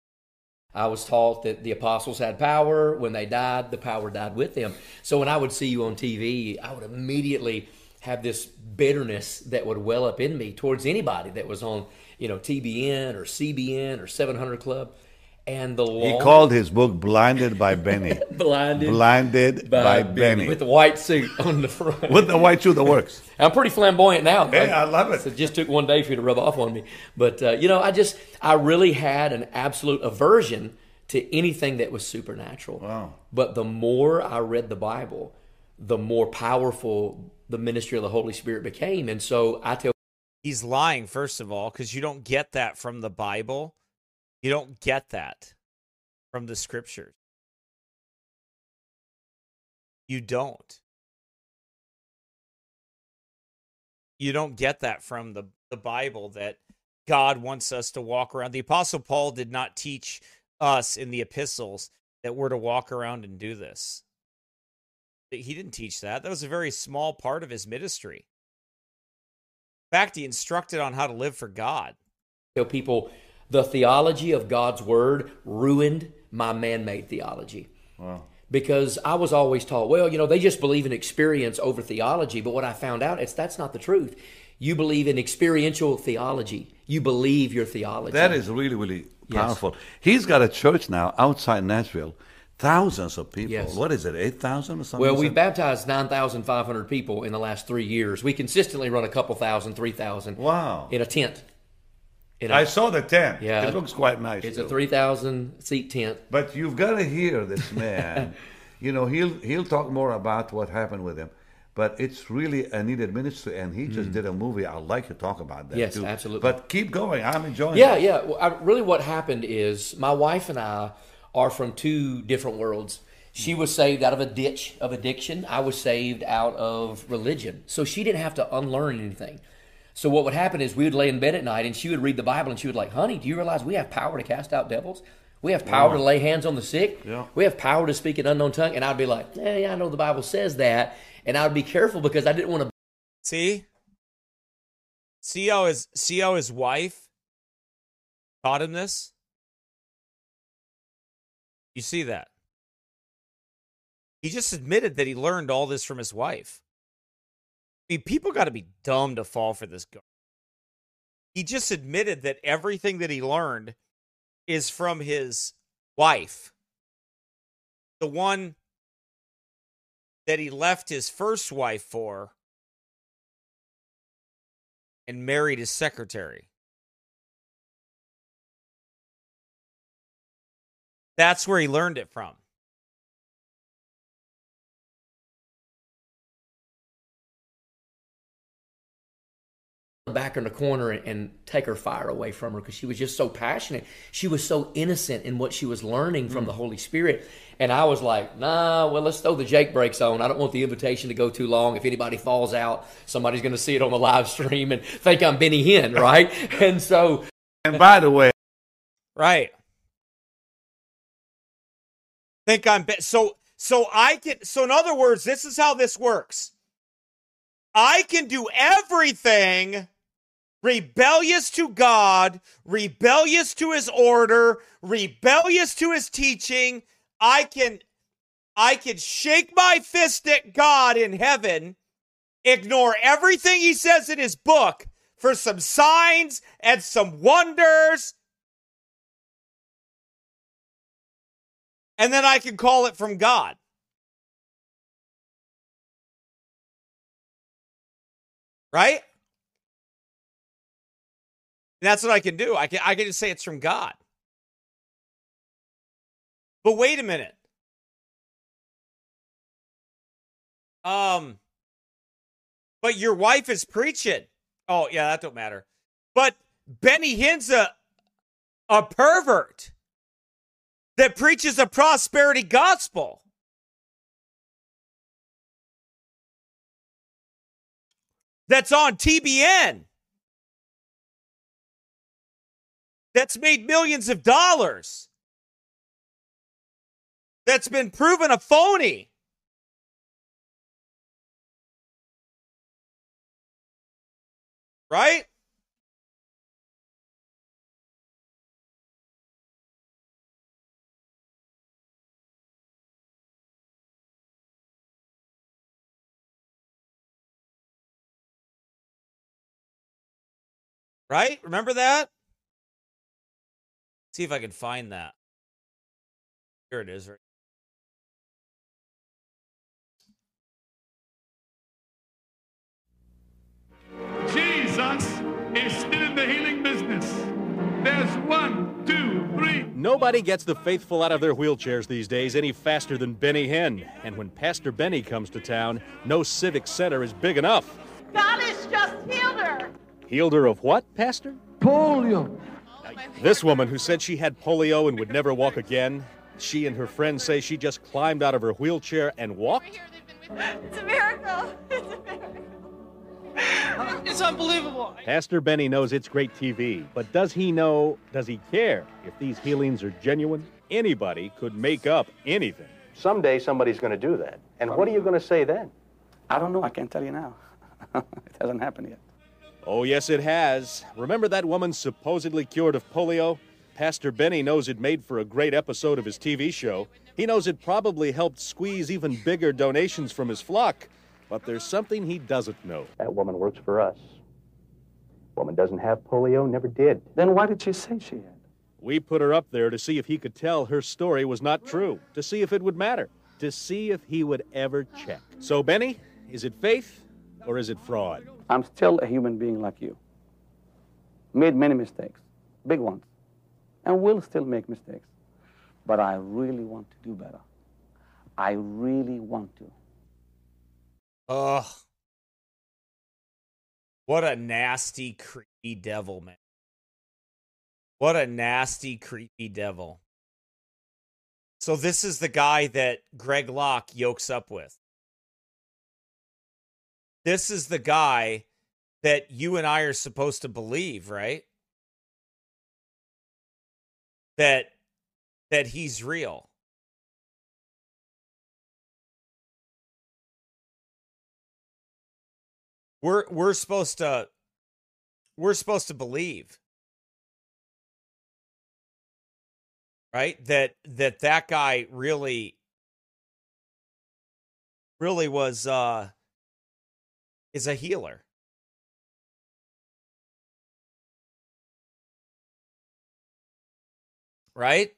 Speaker 4: I was taught that the apostles had power. When they died, the power died with them. So when I would see you on TV, I would immediately have this bitterness that would well up in me towards anybody that was on, you know, TBN or CBN or 700 Club. And the
Speaker 3: he called his book "Blinded by Benny."
Speaker 4: blinded,
Speaker 3: Blinded by, Benny.
Speaker 4: with the white suit on the front.
Speaker 3: With the white shoe that works.
Speaker 4: I'm pretty flamboyant now.
Speaker 3: Hey, I love it.
Speaker 4: So it just took one day for you to rub off on me. But, uh, you know, I just, I really had an absolute aversion to anything that was supernatural.
Speaker 3: Wow.
Speaker 4: But the more I read the Bible, the more powerful the ministry of the Holy Spirit became. And so I tell
Speaker 1: He's lying, first of all, because you don't get that from the Bible. You don't get that from the scriptures. You don't. You don't get that from the, the Bible that God wants us to walk around. The Apostle Paul did not teach us in the epistles that we're to walk around and do this. He didn't teach that. That was a very small part of his ministry. In fact, he instructed on how to live for God.
Speaker 4: tell people the theology of God's word ruined my man made theology.
Speaker 3: Wow.
Speaker 4: Because I was always taught, well, you know, they just believe in experience over theology. But what I found out is that's not the truth. You believe in experiential theology. You believe your theology.
Speaker 3: That is really, really
Speaker 4: Yes.
Speaker 3: powerful. He's got a church now outside Nashville. Thousands of people.
Speaker 4: Yes.
Speaker 3: What is it, 8,000 or something?
Speaker 4: well, we've baptized 9,500 people in the last three years. We consistently run a couple thousand, 3,000
Speaker 3: Wow.
Speaker 4: in a tent. In a-
Speaker 3: I saw the tent.
Speaker 4: Yeah.
Speaker 3: It looks quite nice.
Speaker 4: it's
Speaker 3: too.
Speaker 4: a 3,000 seat tent.
Speaker 3: But you've got to hear this man. you know, he'll he'll talk more about what happened with him. But it's really a needed ministry, and he just did a movie. I'd like to talk about that
Speaker 4: Mm. Yes,
Speaker 3: too.
Speaker 4: absolutely.
Speaker 3: But keep going. I'm enjoying
Speaker 4: Yeah,
Speaker 3: it.
Speaker 4: yeah. Well, I, really, what happened is my wife and I are from two different worlds. She was saved out of a ditch of addiction. I was saved out of religion. So she didn't have to unlearn anything. So what would happen is we would lay in bed at night and she would read the Bible and she would like, "Honey, do you realize we have power to cast out devils? We have power to lay hands on the sick.
Speaker 3: Yeah.
Speaker 4: We have power to speak in unknown tongue." And I'd be like, "Yeah, yeah, I know the Bible says that." And I would be careful because I didn't want to
Speaker 1: See? See how his see how his wife taught him this? You see that? He just admitted that he learned all this from his wife. I mean, people got to be dumb to fall for this guy. He just admitted that everything that he learned is from his wife. The one that he left his first wife for and married his secretary. That's where he learned it from.
Speaker 4: back in the corner and, and take her fire away from her because she was just so passionate. She was so innocent in what she was learning from the mm. Holy Spirit. And I was like, nah, well, let's throw the Jake brakes on. I don't want the invitation to go too long. If anybody falls out, somebody's going to see it on the live stream and think I'm Benny Hinn, right? and so
Speaker 3: And by the way,
Speaker 1: Right. Think I'm be- so so I can so in other words, this is how this works. I can do everything rebellious to God, rebellious to his order, rebellious to his teaching. I can I can shake my fist at God in heaven, ignore everything he says in his book for some signs and some wonders. And then I can call it from God. Right? And that's what I can do. I can I can just say it's from God. But wait a minute. Um but your wife is preaching. Oh, yeah, that don't matter. But Benny Hinn's a, a pervert that preaches a prosperity gospel. That's on TBN. That's made millions of dollars. That's been proven a phony. Right? Right? Remember that? See if I can find that. Here it is. Right.
Speaker 5: Jesus is still in the healing business. There's one, two, three.
Speaker 6: Nobody gets the faithful out of their wheelchairs these days any faster than Benny Hinn. And when Pastor Benny comes to town, no civic center is big enough.
Speaker 7: God has just healed her.
Speaker 6: Healed her of what, Pastor?
Speaker 2: Polio.
Speaker 6: This woman who said she had polio and would never walk again, she and her friends say she just climbed out of her wheelchair and walked?
Speaker 7: It's a miracle. It's a miracle.
Speaker 8: It's unbelievable.
Speaker 6: Pastor Benny knows it's great TV, but does he know, does he care if these healings are genuine? Anybody could make up anything.
Speaker 9: Someday somebody's going to do that. And what are you going to say then?
Speaker 8: I don't know. I can't tell you now. it hasn't happened yet.
Speaker 6: Oh, yes, it has. Remember that woman supposedly cured of polio? Pastor Benny knows it made for a great episode of his TV show. He knows it probably helped squeeze even bigger donations from his flock. But there's something he doesn't know.
Speaker 9: That woman works for us. Woman doesn't have polio, never did.
Speaker 8: Then why did she say she had?
Speaker 6: We put her up there to see if he could tell her story was not true, to see if it would matter, to see if he would ever check. So, Benny, is it faith or is it fraud?
Speaker 8: I'm still a human being like you. Made many mistakes, big ones, and will still make mistakes. But I really want to do better. I really want to.
Speaker 1: Ugh. What a nasty, creepy devil, man. What a nasty, creepy devil. So, this is the guy that Greg Locke yokes up with. This is the guy that you and I are supposed to believe, right? That that he's real. We're we're supposed to we're supposed to believe right that that that guy really really was uh is a healer. Right?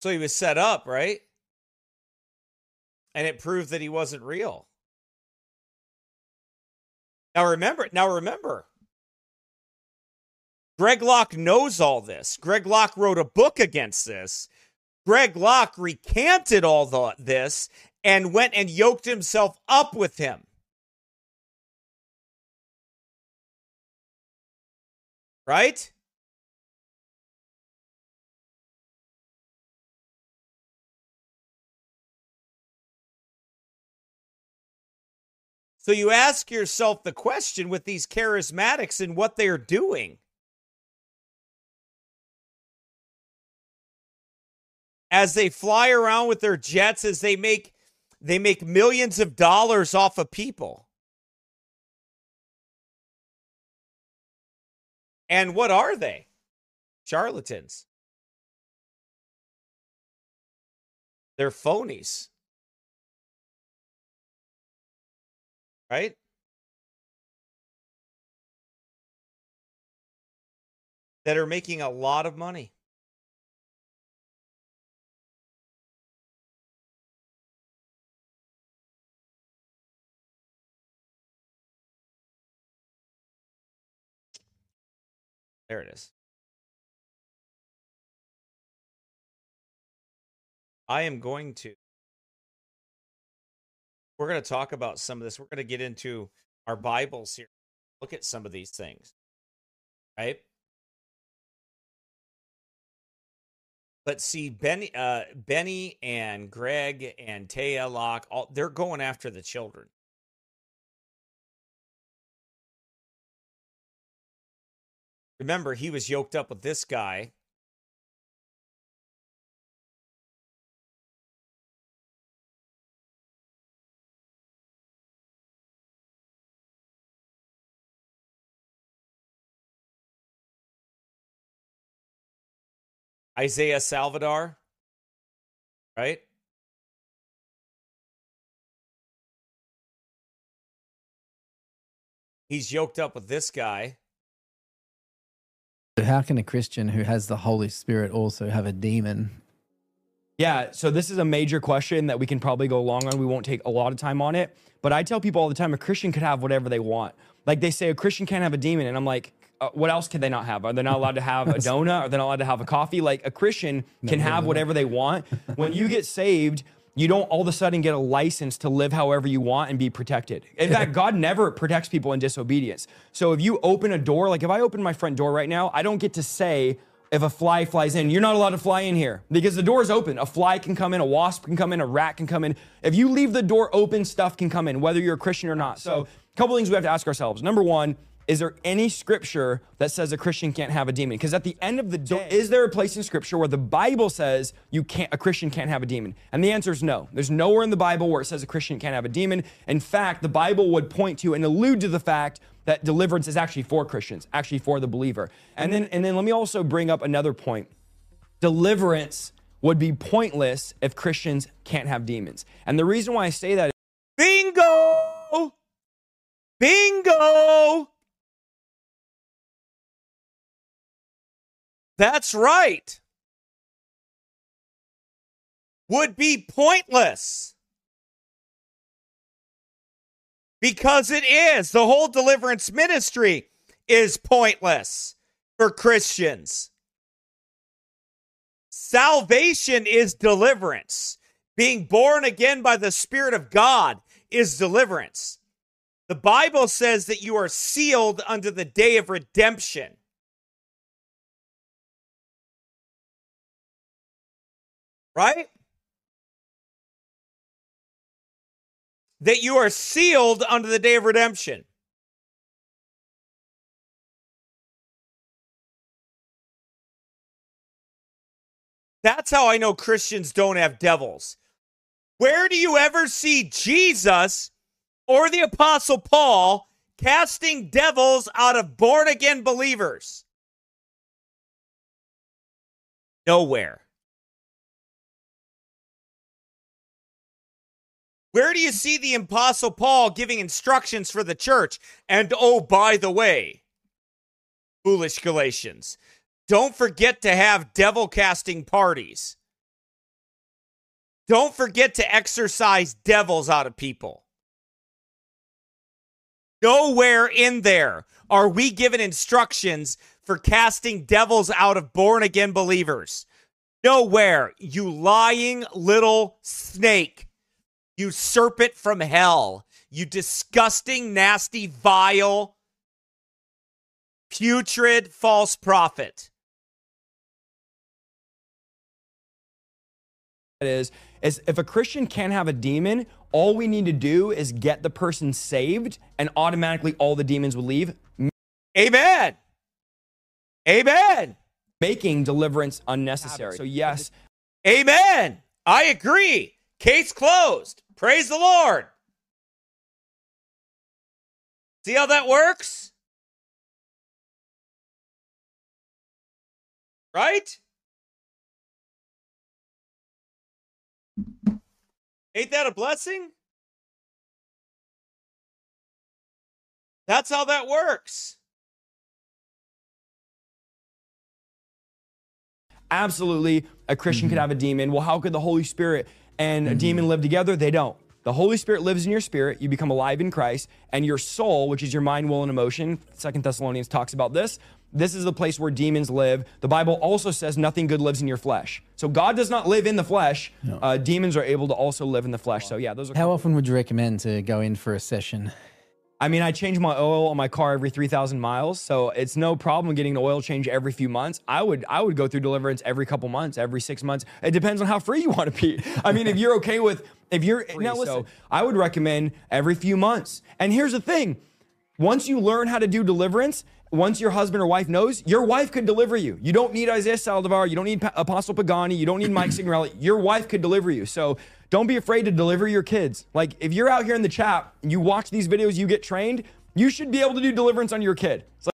Speaker 1: So he was set up right? And it proved that he wasn't real. Now remember now remember. Greg Locke knows all this. Greg Locke wrote a book against this. Greg Locke recanted all the, this and went and yoked himself up with him. Right? So you ask yourself the question with these charismatics and what they're doing. As they fly around with their jets as they make they make millions of dollars off of people. And what are they? Charlatans. They're phonies. Right? That are making a lot of money. There it is. I am going to. We're going to talk about some of this. We're going to get into our Bibles here. Look at some of these things. Right? But see, Benny, uh, Benny and Greg and Taya Locke, all, they're going after the children. Remember, he was yoked up with this guy. Isaiah Saldivar, right? He's yoked up with this guy.
Speaker 10: How can a Christian who has the Holy Spirit also have a demon?
Speaker 11: Yeah, so this is a major question that we can probably go long on. We won't take a lot of time on it. But I tell people all the time a Christian could have whatever they want. Like they say, a Christian can't have a demon. And I'm like, uh, what else can they not have? Are they not allowed to have a donut? Are they not allowed to have a coffee? Like a Christian can have whatever they want. When you get saved, you don't all of a sudden get a license to live however you want and be protected. In fact, God never protects people in disobedience. So if you open a door, like if I open my front door right now, I don't get to say, if a fly flies in, you're not allowed to fly in here because the door is open. A fly can come in, a wasp can come in, a rat can come in. If you leave the door open, stuff can come in, whether you're a Christian or not. So, a couple things we have to ask ourselves. Number one, is there any scripture that says a Christian can't have a demon? Because at the end of the day, is there a place in scripture where the Bible says you can't a Christian can't have a demon? And the answer is no. There's nowhere in the Bible where it says a Christian can't have a demon. In fact, the Bible would point to and allude to the fact that deliverance is actually for Christians, actually for the believer. And then and then let me also bring up another point. Deliverance would be pointless if Christians can't have demons. And the reason why I say that
Speaker 1: Bingo! Bingo! That's right. Would be pointless. Because it is. The whole deliverance ministry is pointless for Christians. Salvation is deliverance. Being born again by the Spirit of God is deliverance. The Bible says that you are sealed unto the day of redemption. Right? That you are sealed unto the day of redemption. That's how I know Christians don't have devils. Where do you ever see Jesus or the Apostle Paul casting devils out of born again believers? Nowhere. Where do you see the Apostle Paul giving instructions for the church? And oh, by the way, foolish Galatians, don't forget to have devil casting parties. Don't forget to exorcise devils out of people. Nowhere in there are we given instructions for casting devils out of born again believers. Nowhere, you lying little snake. You serpent from hell. You disgusting, nasty, vile, putrid false prophet.
Speaker 11: is is if a Christian can't have a demon, all we need to do is get the person saved and automatically all the demons will leave.
Speaker 1: Amen. Amen.
Speaker 11: Making deliverance unnecessary. So yes,
Speaker 1: Amen. I agree. Case closed. Praise the Lord. See how that works? Right? Ain't that a blessing? That's how that works.
Speaker 11: Absolutely, a Christian
Speaker 1: Mm-hmm.
Speaker 11: could have a demon. Well, how could the Holy Spirit and a
Speaker 1: Mm-hmm.
Speaker 11: demon live together? They don't. The Holy Spirit lives in your spirit. You become alive in Christ, and your soul, which is your mind, will, and emotion. Second Thessalonians talks about this. This is the place where demons live. The Bible also says nothing good lives in your flesh. So God does not live in the flesh. Uh, demons are able to also live in the flesh. So yeah, those are.
Speaker 10: How often would you recommend to go in for a session?
Speaker 11: I mean, I change my oil on my car every 3,000 miles, so it's no problem getting an oil change every few months. I would I would go through deliverance every couple months, every 6 months. It depends on how free you want to be. I mean, if you're okay with if you're now listen, I would recommend every few months. And here's the thing. Once you learn how to do deliverance, once your husband or wife knows, your wife could deliver you. You don't need Isaiah Saldivar. You don't need Apostle Pagani. You don't need Mike Signorelli. Your wife could deliver you. So don't be afraid to deliver your kids. Like if you're out here in the chat, and you watch these videos, you get trained, you should be able to do deliverance on your kid. It's like,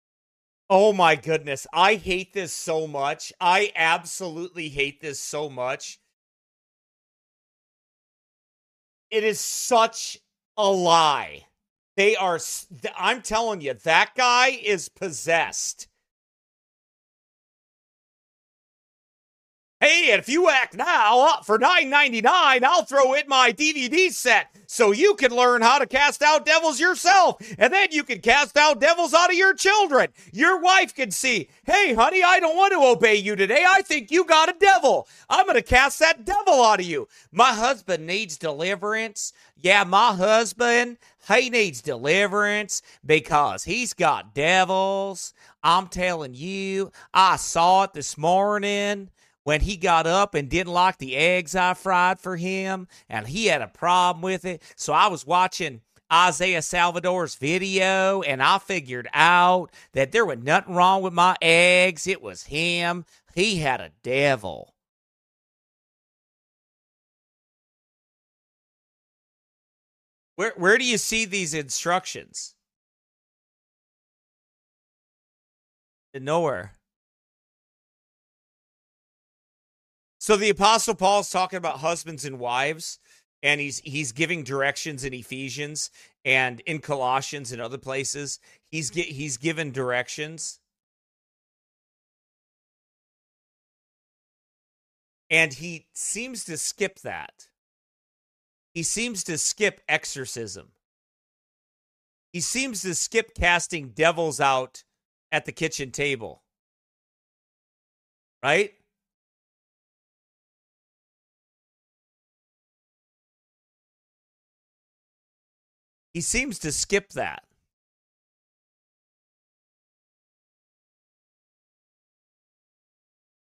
Speaker 1: Oh my goodness. I hate this so much. I absolutely hate this so much. It is such a lie. They are, I'm telling you, that guy is possessed. Hey, if you act now for $9.99, I'll throw in my DVD set so you can learn how to cast out devils yourself. And then you can cast out devils out of your children. Your wife can see, hey, honey, I don't want to obey you today. I think you got a devil. I'm going to cast that devil out of you. My husband needs deliverance. Yeah, my husband, he needs deliverance because he's got devils. I'm telling you, I saw it this morning when he got up and didn't like the eggs I fried for him, and he had a problem with it. So I was watching Isaiah Saldivar's video, and I figured out that there was nothing wrong with my eggs. It was him. He had a devil. Where where do you see these instructions? Nowhere. So the apostle Paul's talking about husbands and wives and he's he's giving directions in Ephesians and in Colossians and other places. He's he's given directions. And he seems to skip that. He seems to skip exorcism. He seems to skip casting devils out at the kitchen table. Right? He seems to skip that.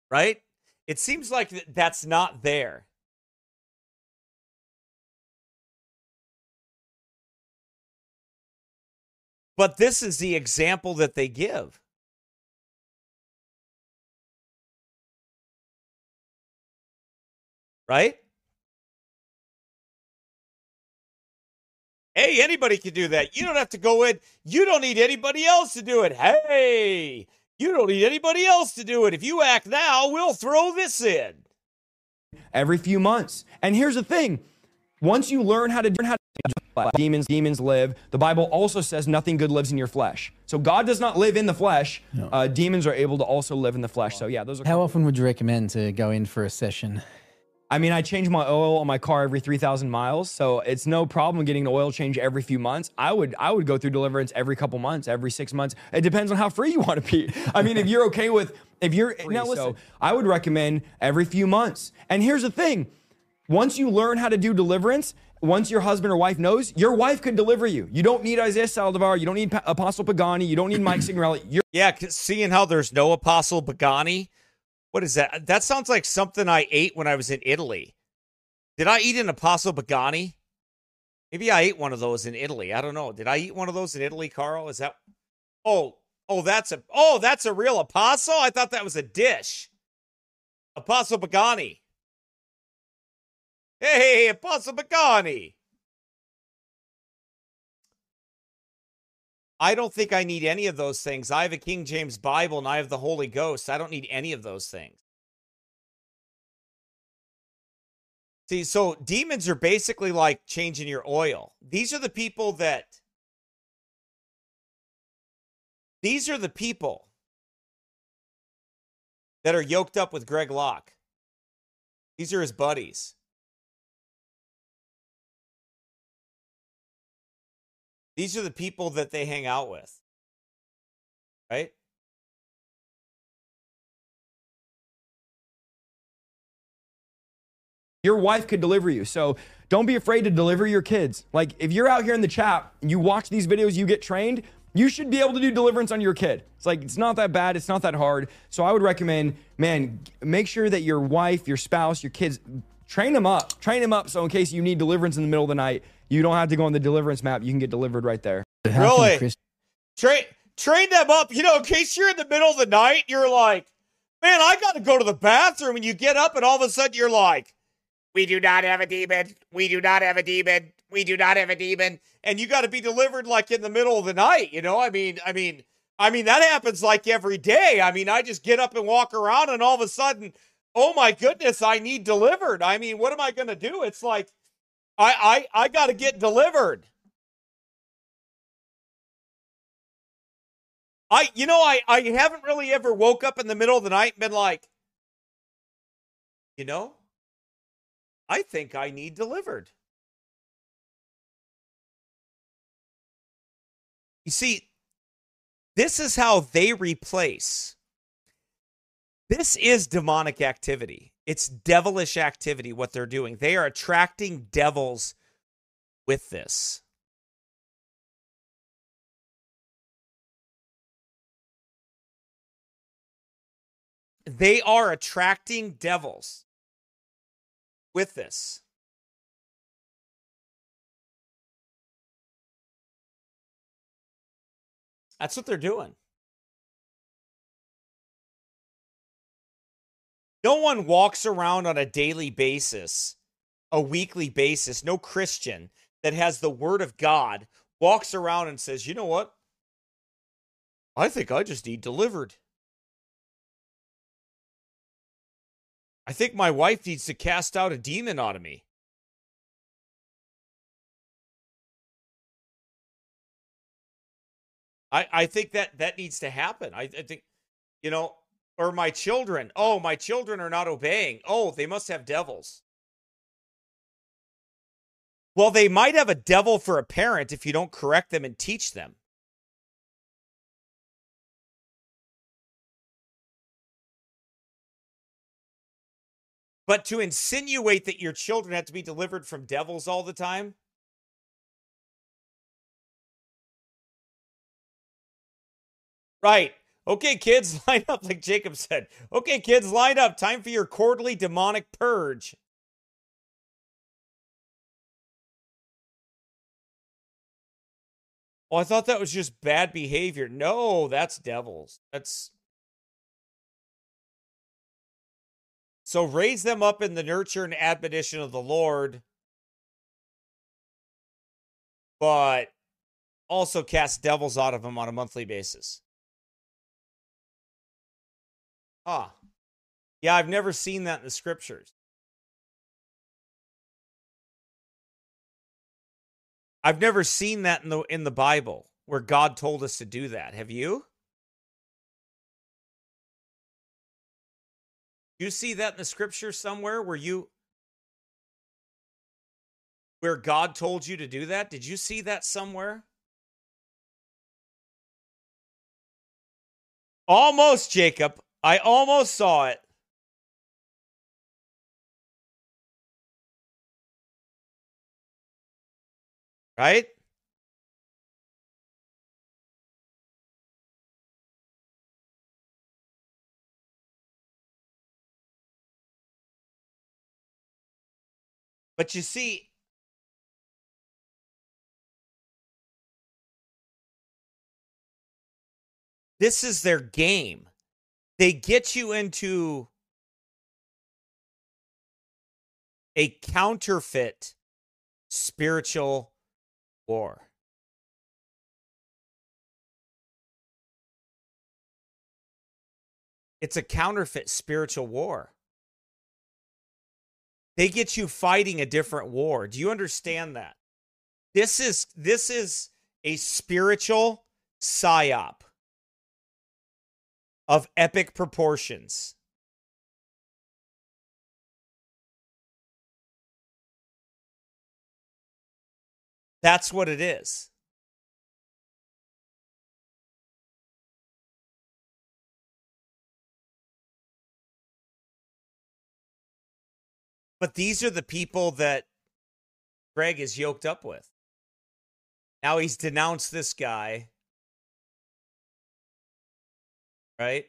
Speaker 1: Right? It seems like that's not there. But this is the example that they give. Right? Hey, anybody can do that. You don't have to go in. You don't need anybody else to do it. Hey, you don't need anybody else to do it. If you act now, we'll throw this in.
Speaker 11: every few months. And here's the thing: once you learn how to learn how to demons, demons live. The Bible also says nothing good lives in your flesh. So God does not live in the flesh. Uh, demons are able to also live in the flesh. So yeah, those are.
Speaker 10: How often would you recommend to go in for a session?
Speaker 11: I mean, I change my oil on my car every 3,000 miles, so it's no problem getting an oil change every few months. I would I would go through deliverance every couple months, every 6 months. It depends on how free you want to be. I mean, if you're okay with if you're now listen, so I would recommend every few months. And here's the thing. Once you learn how to do deliverance, once your husband or wife knows, your wife could deliver you. You don't need Isaiah Saldivar, you don't need Apostle Pagani, you don't need Mike Signorelli. You're
Speaker 1: Yeah, seeing how there's no Apostle Pagani, what is that? That sounds like something I ate when I was in Italy. Did I eat an Apostle Pagani? Maybe I ate one of those in Italy. I don't know. Did I eat one of those in Italy, Carl? Is that? Oh, oh, that's a oh, that's a real apostle. I thought that was a dish. Apostle Pagani. Hey, Apostle Pagani. I don't think I need any of those things. I have a King James Bible and I have the Holy Ghost. I don't need any of those things. See, so demons are basically like changing your oil. These are the people that these are the people that are yoked up with Greg Locke. These are his buddies. These are the people that they hang out with. Right?
Speaker 11: Your wife could deliver you. So don't be afraid to deliver your kids. Like if you're out here in the chat and you watch these videos, you get trained, you should be able to do deliverance on your kid. It's like it's not that bad, it's not that hard. So I would recommend, man, make sure that your wife, your spouse, your kids train them up. Train them up so in case you need deliverance in the middle of the night, you don't have to go on the deliverance map. You can get delivered right there.
Speaker 1: Really? Train train them up. You know, in case you're in the middle of the night, you're like, man, I got to go to the bathroom, and you get up, and all of a sudden you're like, we do not have a demon. We do not have a demon. We do not have a demon. And you got to be delivered like in the middle of the night. You know, I mean, I mean, I mean that happens like every day. I mean, I just get up and walk around, and all of a sudden, oh my goodness, I need delivered. I mean, what am I going to do? It's like, I I I got to get delivered. I you know I I haven't really ever woke up in the middle of the night and been like, you know, I think I need delivered. You see, this is how they replace. This is demonic activity. It's devilish activity, what they're doing. They are attracting devils with this. They are attracting devils with this. That's what they're doing. No one walks around on a daily basis, a weekly basis. No Christian that has the word of God walks around and says, you know what? I think I just need delivered. I think my wife needs to cast out a demon out of me. I, I think that that needs to happen. I, I think, you know, or my children. Oh, my children are not obeying. Oh, they must have devils. Well, they might have a devil for a parent if you don't correct them and teach them. But to insinuate that your children have to be delivered from devils all the time, right. Okay, kids, line up, like Jacob said. Okay, kids, line up. Time for your quarterly demonic purge. Oh, I thought that was just bad behavior. No, that's devils. That's So raise them up in the nurture and admonition of the Lord, but also cast devils out of them on a monthly basis. Ah. Yeah, I've never seen that in the scriptures. I've never seen that in the in the Bible where God told us to do that. Have you? You see that in the scripture somewhere where you where God told you to do that? Did you see that somewhere? Almost, Jacob. I almost saw it. Right? But you see, this is their game. They get you into a counterfeit spiritual war. It's a counterfeit spiritual war. They get you fighting a different war. Do you understand that? This is this is a spiritual psyop of epic proportions. That's what it is. But these are the people that Greg is yoked up with. Now he's denounced this guy. Right?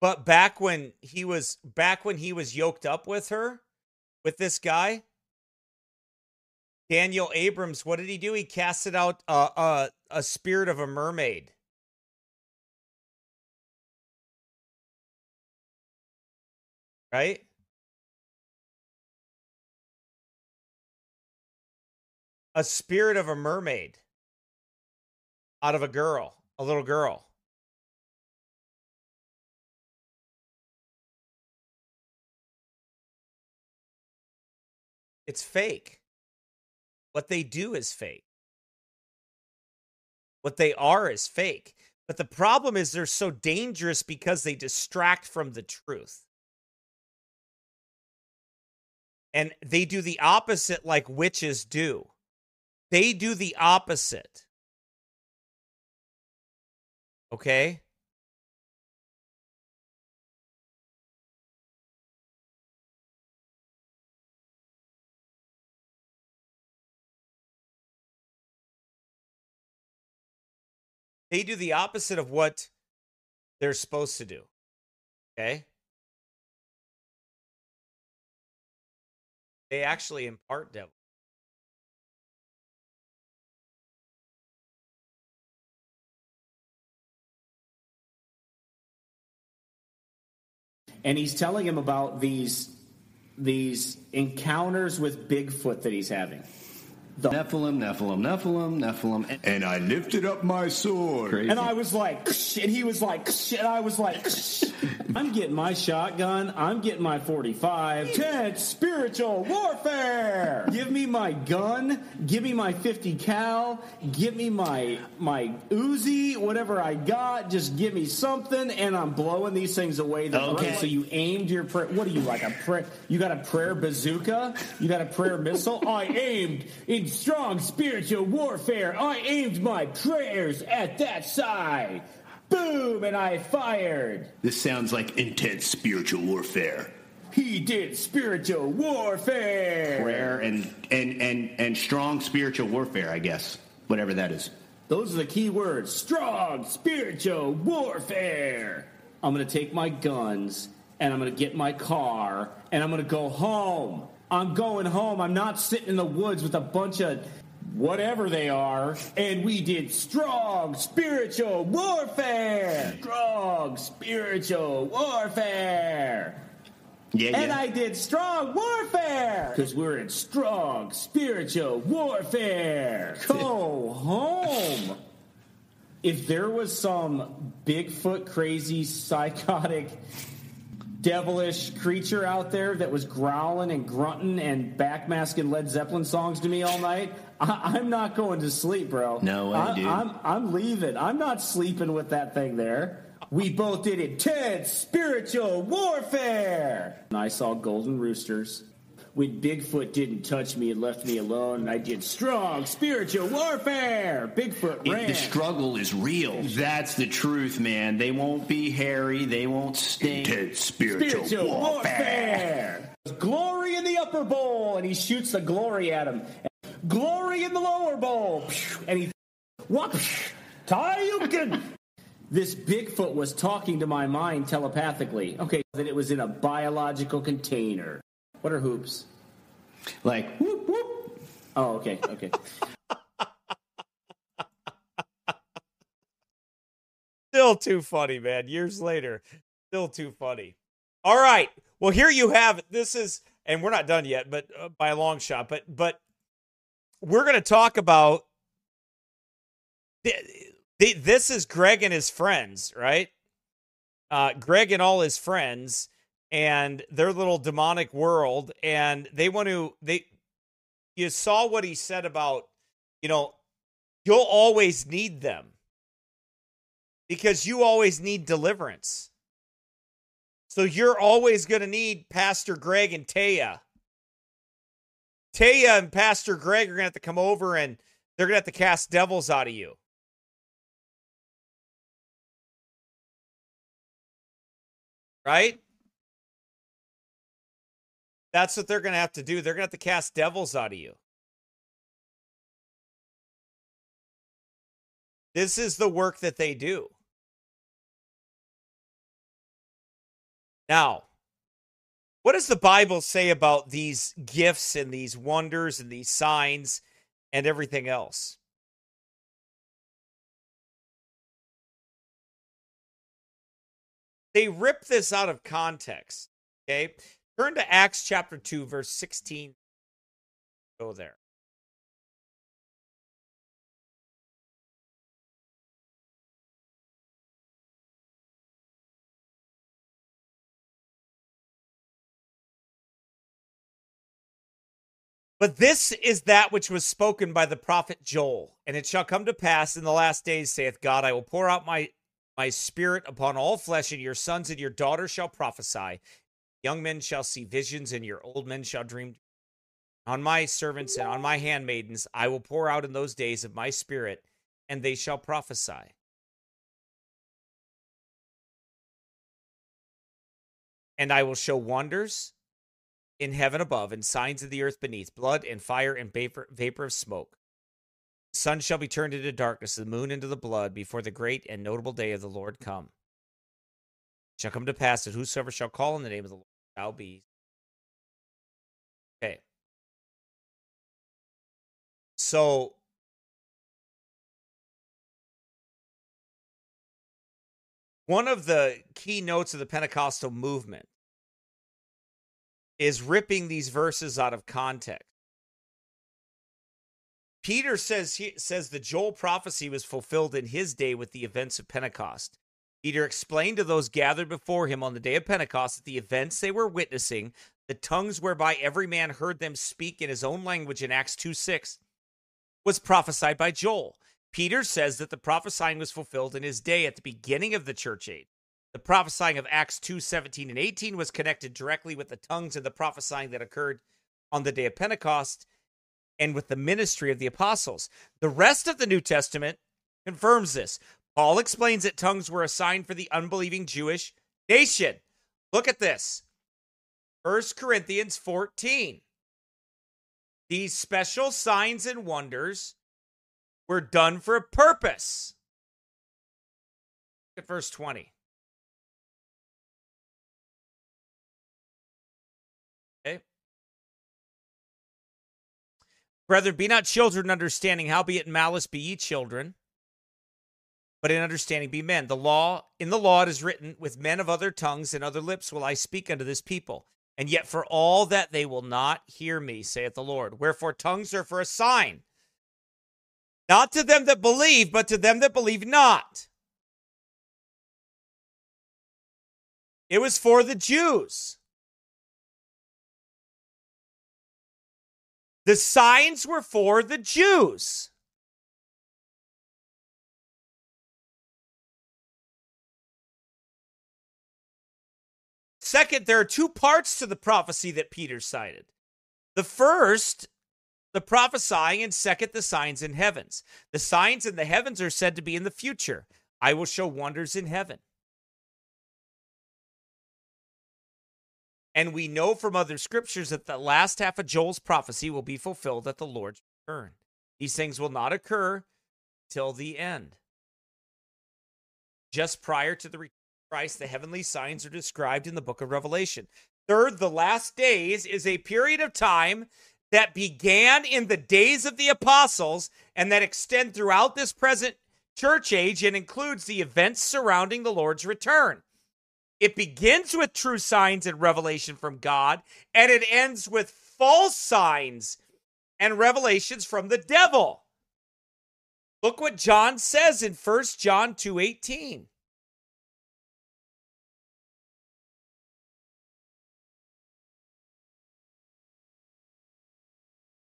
Speaker 1: But back when he was back when he was yoked up with her, with this guy, Daniel Adams, what did he do? He casted out a a, a spirit of a mermaid. Right? A spirit of a mermaid out of a girl, a little girl. It's fake. What they do is fake. What they are is fake. But the problem is they're so dangerous because they distract from the truth. And they do the opposite like witches do. They do the opposite. Okay? They do the opposite of what they're supposed to do. Okay? They actually impart devil.
Speaker 12: and he's telling him about these these encounters with Bigfoot that he's having. The
Speaker 13: Nephilim, Nephilim, Nephilim, Nephilim, and I lifted up my sword.
Speaker 12: And I was like, and he was like, and I was like, I'm getting my shotgun. I'm getting my 45. Ted, spiritual warfare. Give me my gun. Give me my 50 cal. Give me my my Uzi. Whatever I got, just give me something, and I'm blowing these things away. The
Speaker 13: Okay.
Speaker 12: So you aimed your prayer. What are you like a prayer? You got a prayer bazooka? You got a prayer missile? I aimed in strong spiritual warfare. I aimed my prayers at that side. Boom, and I fired.
Speaker 13: This sounds like intense spiritual warfare.
Speaker 12: He did spiritual warfare.
Speaker 13: Prayer and and and and strong spiritual warfare, I guess. Whatever that is.
Speaker 12: Those are the key words. Strong spiritual warfare. I'm going to take my guns and I'm going to get my car and I'm going to go home. I'm going home. I'm not sitting in the woods with a bunch of whatever they are. And we did strong spiritual warfare. Strong spiritual warfare.
Speaker 13: Yeah,
Speaker 12: And
Speaker 13: yeah.
Speaker 12: I did strong warfare because we're in strong spiritual warfare. Go home. If there was some Bigfoot crazy psychotic devilish creature out there that was growling and grunting and backmasking Led Zeppelin songs to me all night, I, I'm not going to sleep, bro.
Speaker 13: No way,
Speaker 12: I,
Speaker 13: dude.
Speaker 12: I'm, I'm leaving. I'm not sleeping with that thing there. We both did intense spiritual warfare. And I saw golden roosters. When Bigfoot didn't touch me and left me alone, and I did strong spiritual warfare. Bigfoot
Speaker 13: It-
Speaker 12: ran.
Speaker 13: the struggle is real. That's the truth, man. They won't be hairy. They won't stink. Intense spiritual,
Speaker 12: spiritual
Speaker 13: warfare.
Speaker 12: warfare. Glory in the upper bowl, and he shoots the glory at him. Glory in the lower bowl, and he what? Tayukin. This Bigfoot was talking to my mind telepathically. Okay, that it was in a biological container. What are hoops? Like, whoop, whoop. Oh, okay, okay.
Speaker 1: Still too funny, man. Years later, still too funny. All right. Well, here you have it. This is, and we're not done yet, but uh, by a long shot. But but we're going to talk about. th- th- This is Greg and his friends, right? Uh, Greg and all his friends and their little demonic world, and they want to. They, you saw what he said about, you know, you'll always need them because you always need deliverance. So you're always going to need Pastor Greg and Taya. Taya and Pastor Greg are going to have to come over and they're going to have to cast devils out of you. Right? That's what they're going to have to do. They're going to have to cast devils out of you. This is the work that they do. Now, what does the Bible say about these gifts and these wonders and these signs and everything else? They rip this out of context. Okay. Turn to Acts chapter 2, verse 16. Go there. But this is that which was spoken by the prophet Joel. And it shall come to pass in the last days, saith God, I will pour out my, my spirit upon all flesh, and your sons and your daughters shall prophesy. Young men shall see visions, and your old men shall dream. On my servants and on my handmaidens I will pour out in those days of my spirit, and they shall prophesy. And I will show wonders in heaven above and signs of the earth beneath blood and fire and vapor, vapor of smoke. The sun shall be turned into darkness, the moon into the blood, before the great and notable day of the Lord come. It shall come to pass that whosoever shall call on the name of the Lord be. Okay. So one of the key notes of the Pentecostal movement is ripping these verses out of context. Peter says he says the Joel prophecy was fulfilled in his day with the events of Pentecost. Peter explained to those gathered before him on the day of Pentecost that the events they were witnessing, the tongues whereby every man heard them speak in his own language in Acts 2 6, was prophesied by Joel. Peter says that the prophesying was fulfilled in his day at the beginning of the church age. The prophesying of Acts 2 17 and 18 was connected directly with the tongues and the prophesying that occurred on the day of Pentecost and with the ministry of the apostles. The rest of the New Testament confirms this. Paul explains that tongues were a sign for the unbelieving Jewish nation. Look at this 1 Corinthians 14. These special signs and wonders were done for a purpose. Look at verse 20. Okay. Brethren, be not children understanding, howbeit in malice be ye children, but in understanding be men. The law, in the law it is written, with men of other tongues and other lips will I speak unto this people. And yet for all that they will not hear me, saith the Lord. Wherefore tongues are for a sign, not to them that believe, but to them that believe not. It was for the Jews. The signs were for the Jews. Second, there are two parts to the prophecy that Peter cited. The first, the prophesying, and second, the signs in heavens. The signs in the heavens are said to be in the future. I will show wonders in heaven. And we know from other scriptures that the last half of Joel's prophecy will be fulfilled at the Lord's return. These things will not occur till the end. Just prior to the return Christ, the heavenly signs are described in the book of Revelation. Third, the last days is a period of time that began in the days of the apostles and that extend throughout this present church age and includes the events surrounding the Lord's return. It begins with true signs and revelation from God, and it ends with false signs and revelations from the devil. Look what John says in 1 John 2:18.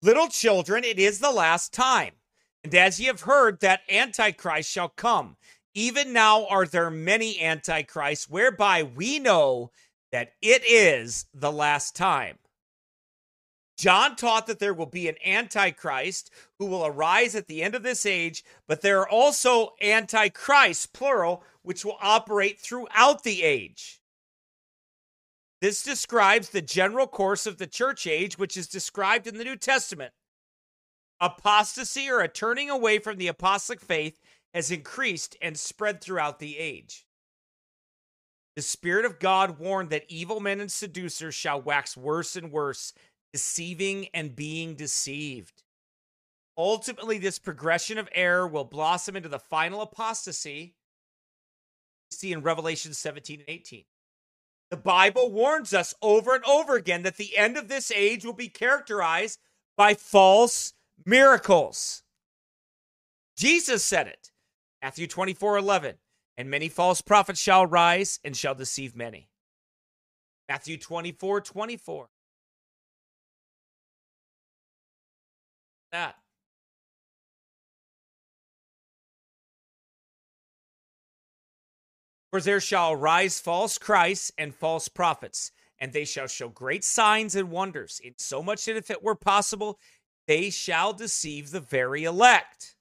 Speaker 1: Little children, it is the last time. And as ye have heard that Antichrist shall come, even now are there many Antichrists, whereby we know that it is the last time. John taught that there will be an Antichrist who will arise at the end of this age, but there are also Antichrists, plural, which will operate throughout the age. This describes the general course of the church age, which is described in the New Testament. Apostasy or a turning away from the apostolic faith has increased and spread throughout the age. The Spirit of God warned that evil men and seducers shall wax worse and worse, deceiving and being deceived. Ultimately, this progression of error will blossom into the final apostasy we see in Revelation 17 and 18. The Bible warns us over and over again that the end of this age will be characterized by false miracles. Jesus said it. Matthew 24 11. And many false prophets shall rise and shall deceive many. Matthew 24 24. That. For there shall arise false Christs and false prophets, and they shall show great signs and wonders, in so much that if it were possible, they shall deceive the very elect.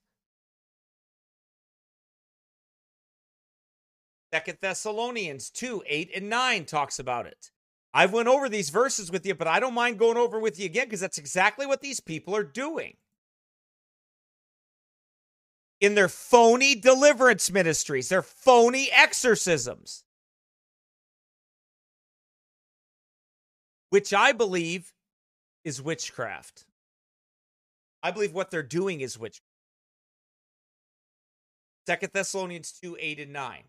Speaker 1: Second Thessalonians 2, 8 and 9 talks about it. I've went over these verses with you, but I don't mind going over with you again because that's exactly what these people are doing. In their phony deliverance ministries, their phony exorcisms, which I believe is witchcraft. I believe what they're doing is witchcraft. Second Thessalonians 2, 8 and 9.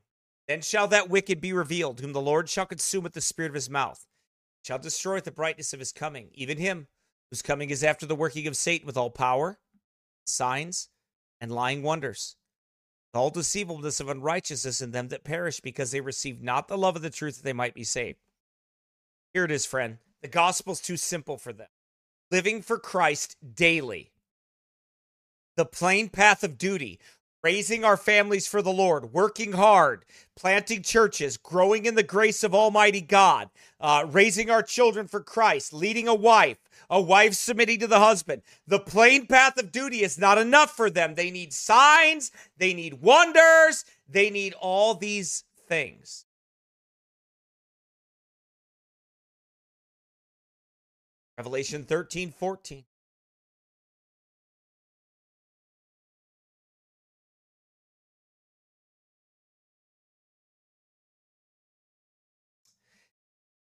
Speaker 1: Then shall that wicked be revealed, whom the Lord shall consume with the spirit of his mouth, shall destroy with the brightness of his coming, even him whose coming is after the working of Satan with all power, signs, and lying wonders, all deceivableness of unrighteousness in them that perish, because they receive not the love of the truth that they might be saved. Here it is, friend. The gospel's too simple for them. Living for Christ daily. The plain path of duty, raising our families for the Lord, working hard, planting churches, growing in the grace of Almighty God, uh, raising our children for Christ, leading a wife, a wife submitting to the husband. The plain path of duty is not enough for them. They need signs, they need wonders, they need all these things. Revelation 13, 14.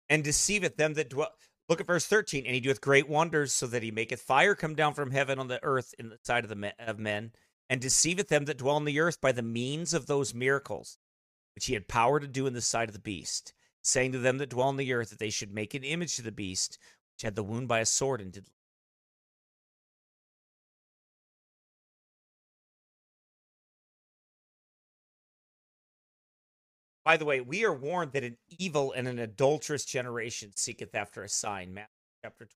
Speaker 1: And deceiveth them that dwell. Look at verse 13. And he doeth great wonders, so that he maketh fire come down from heaven on the earth in the sight of, the men, of men, and deceiveth them that dwell on the earth by the means of those miracles, which he had power to do in the sight of the beast, saying to them that dwell on the earth that they should make an image to the beast, which had the wound by a sword and did By the way, we are warned that an evil and an adulterous generation seeketh after a sign. Matthew chapter 20.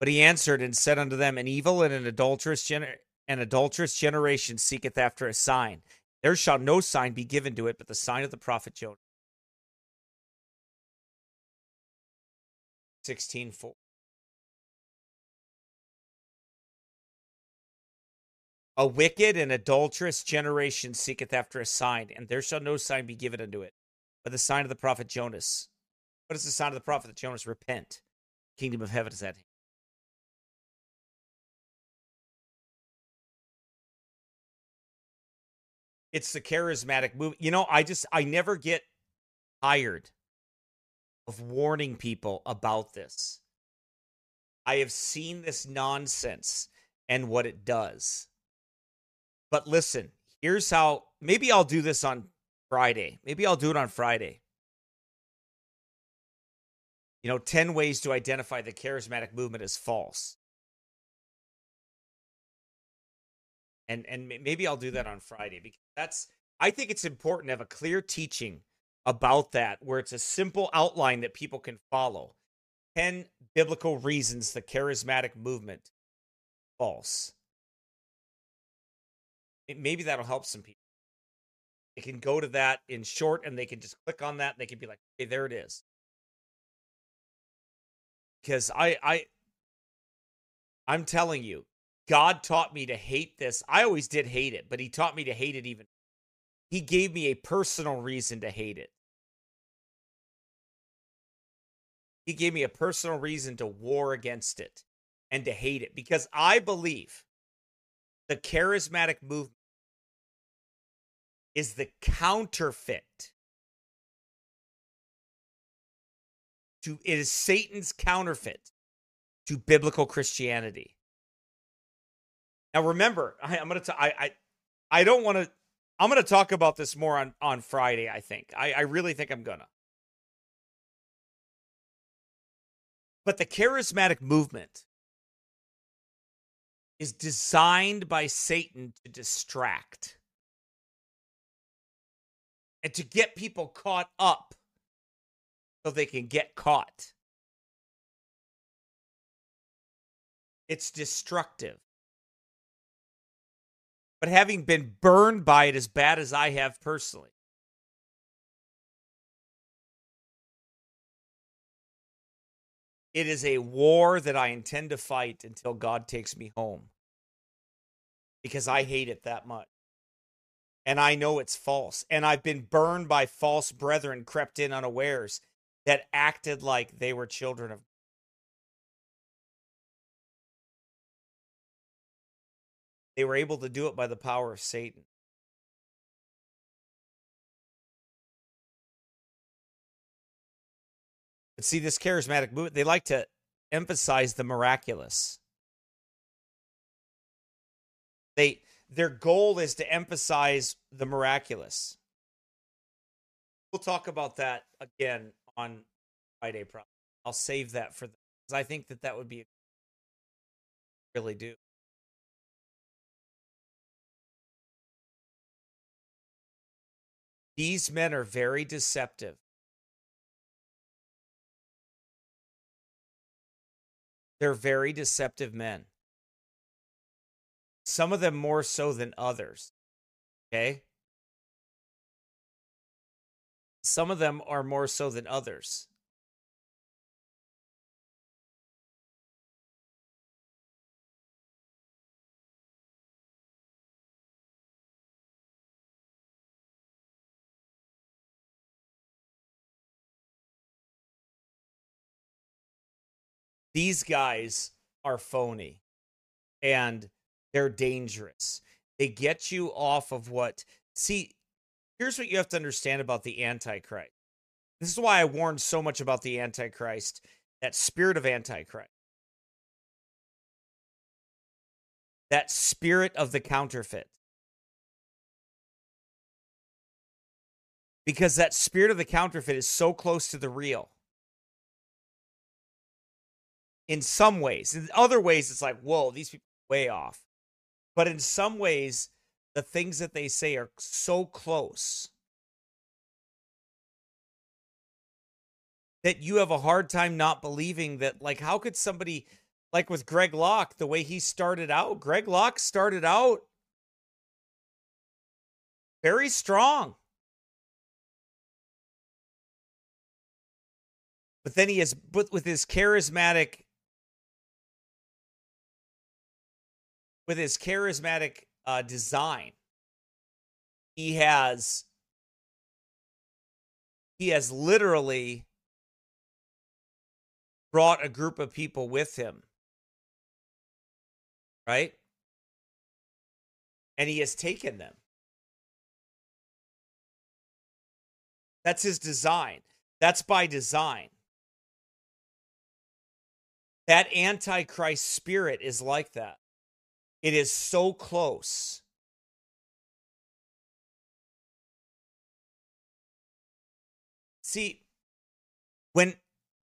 Speaker 1: But he answered and said unto them, An evil and an adulterous gener- an adulterous generation seeketh after a sign. There shall no sign be given to it but the sign of the prophet Jonah. 16:4. A wicked and adulterous generation seeketh after a sign, and there shall no sign be given unto it, but the sign of the prophet Jonas. What is the sign of the prophet that Jonas? Repent. Kingdom of heaven is at hand. It's the charismatic movement. You know, I just I never get tired of warning people about this. I have seen this nonsense and what it does. But listen, here's how maybe I'll do this on Friday. Maybe I'll do it on Friday. You know, 10 ways to identify the charismatic movement as false. And and maybe I'll do that on Friday because that's I think it's important to have a clear teaching about that where it's a simple outline that people can follow. 10 biblical reasons the charismatic movement false. Maybe that'll help some people. They can go to that in short and they can just click on that and they can be like, okay, there it is. Because I I I'm telling you, God taught me to hate this. I always did hate it, but he taught me to hate it even. He gave me a personal reason to hate it. He gave me a personal reason to war against it and to hate it because I believe the charismatic movement is the counterfeit to it is Satan's counterfeit to biblical Christianity. Now remember, I, am gonna t- I, I I don't want to I'm gonna talk about this more on on Friday. I think I, I really think I'm gonna. But the charismatic movement is designed by Satan to distract and to get people caught up so they can get caught. It's destructive. But having been burned by it as bad as I have personally, It is a war that I intend to fight until God takes me home because I hate it that much. And I know it's false. And I've been burned by false brethren crept in unawares that acted like they were children of They were able to do it by the power of Satan. But see, this charismatic movement, they like to emphasize the miraculous. They their goal is to emphasize the miraculous. We'll talk about that again on Friday. Probably. I'll save that for because I think that that would be really do. These men are very deceptive. They're very deceptive men. Some of them more so than others. Okay? Some of them are more so than others. These guys are phony and they're dangerous. They get you off of what. See, here's what you have to understand about the Antichrist. This is why I warned so much about the Antichrist, that spirit of Antichrist, that spirit of the counterfeit. Because that spirit of the counterfeit is so close to the real in some ways. In other ways, it's like, whoa, these people way off. But in some ways, the things that they say are so close that you have a hard time not believing that, like, how could somebody, like with Greg Locke, the way he started out, Greg Locke started out very strong. But then he has, but with his charismatic with his charismatic uh, design, he has he has literally brought a group of people with him, right? And he has taken them. That's his design. That's by design. That antichrist spirit is like that. It is so close. See, when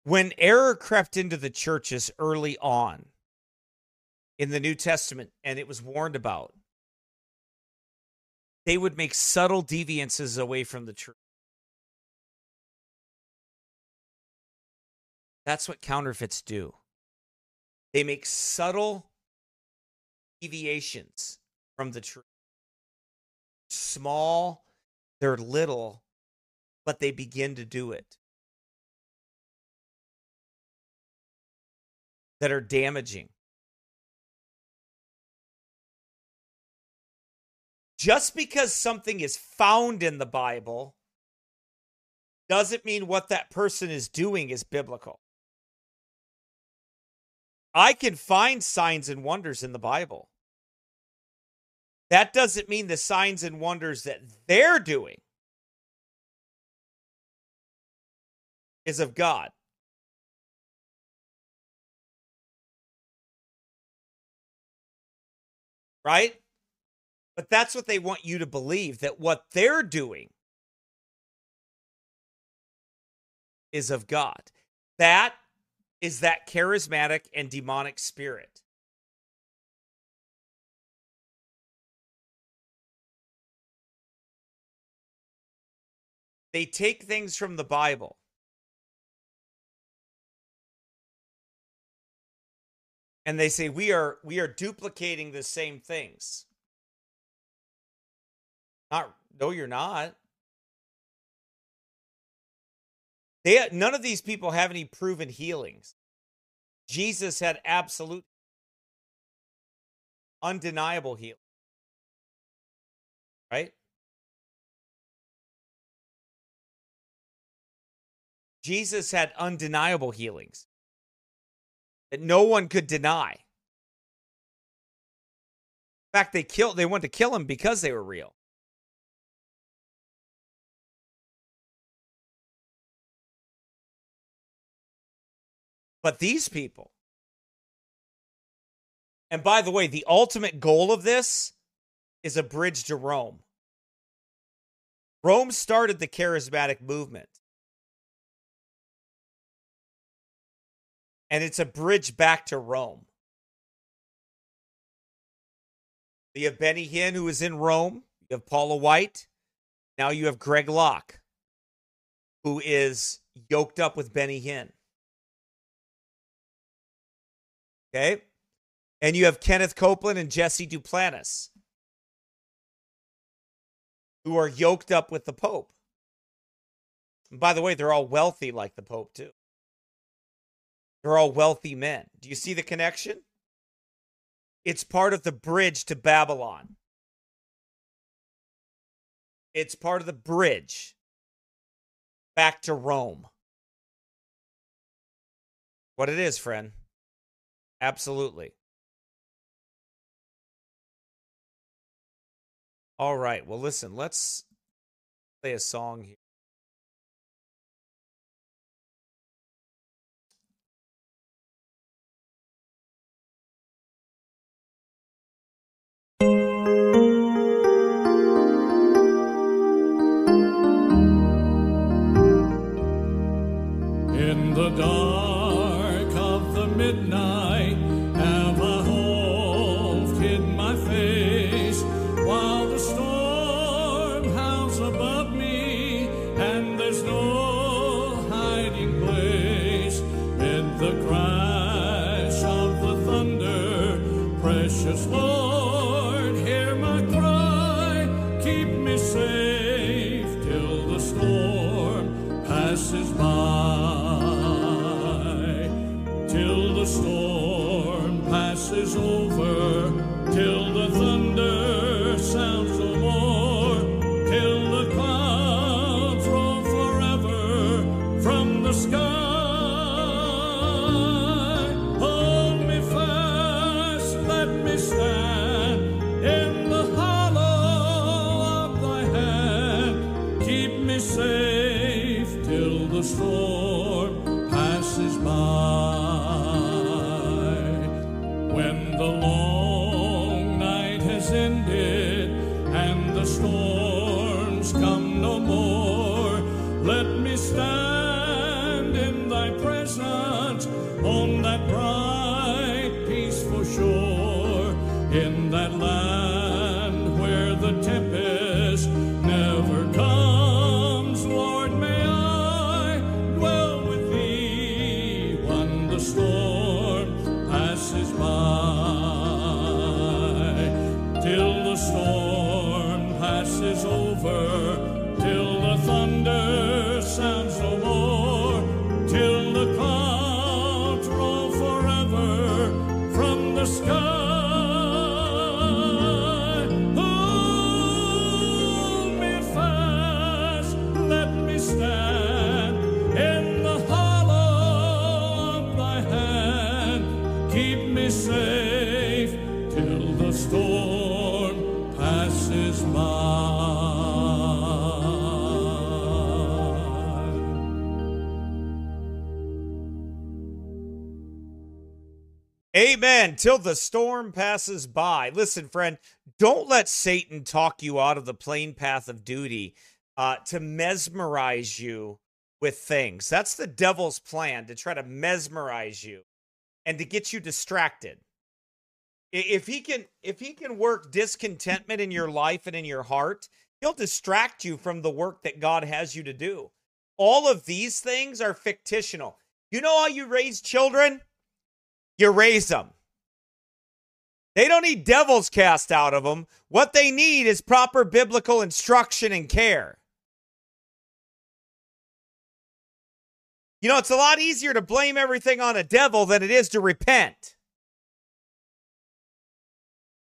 Speaker 1: when error crept into the churches early on in the New Testament and it was warned about, they would make subtle deviances away from the truth. That's what counterfeits do. They make subtle deviations from the truth. Small, they're little, but they begin to do it. That are damaging. Just because something is found in the Bible doesn't mean what that person is doing is biblical. I can find signs and wonders in the Bible. That doesn't mean the signs and wonders that they're doing is of God. Right? But that's what they want you to believe that what they're doing is of God. That is that charismatic and demonic spirit. They take things from the Bible. And they say we are we are duplicating the same things. Not no you're not. They none of these people have any proven healings. Jesus had absolute undeniable healing. Right? Jesus had undeniable healings that no one could deny. In fact, they killed they wanted to kill him because they were real. But these people, and by the way, the ultimate goal of this is a bridge to Rome. Rome started the charismatic movement. And it's a bridge back to Rome. You have Benny Hinn, who is in Rome. You have Paula White. Now you have Greg Locke, who is yoked up with Benny Hinn. Okay. And you have Kenneth Copeland and Jesse Duplantis, who are yoked up with the Pope. And by the way, they're all wealthy like the Pope, too. They're all wealthy men. Do you see the connection? It's part of the bridge to Babylon. It's part of the bridge back to Rome. What it is, friend. Absolutely. All right. Well, listen, let's play a song here.
Speaker 14: The
Speaker 1: Amen. Till the storm passes by. Listen, friend, don't let Satan talk you out of the plain path of duty uh, to mesmerize you with things. That's the devil's plan to try to mesmerize you and to get you distracted. If he can, if he can work discontentment in your life and in your heart, he'll distract you from the work that God has you to do. All of these things are fictional. You know how you raise children? you raise them. They don't need devils cast out of them. What they need is proper biblical instruction and care. You know, it's a lot easier to blame everything on a devil than it is to repent.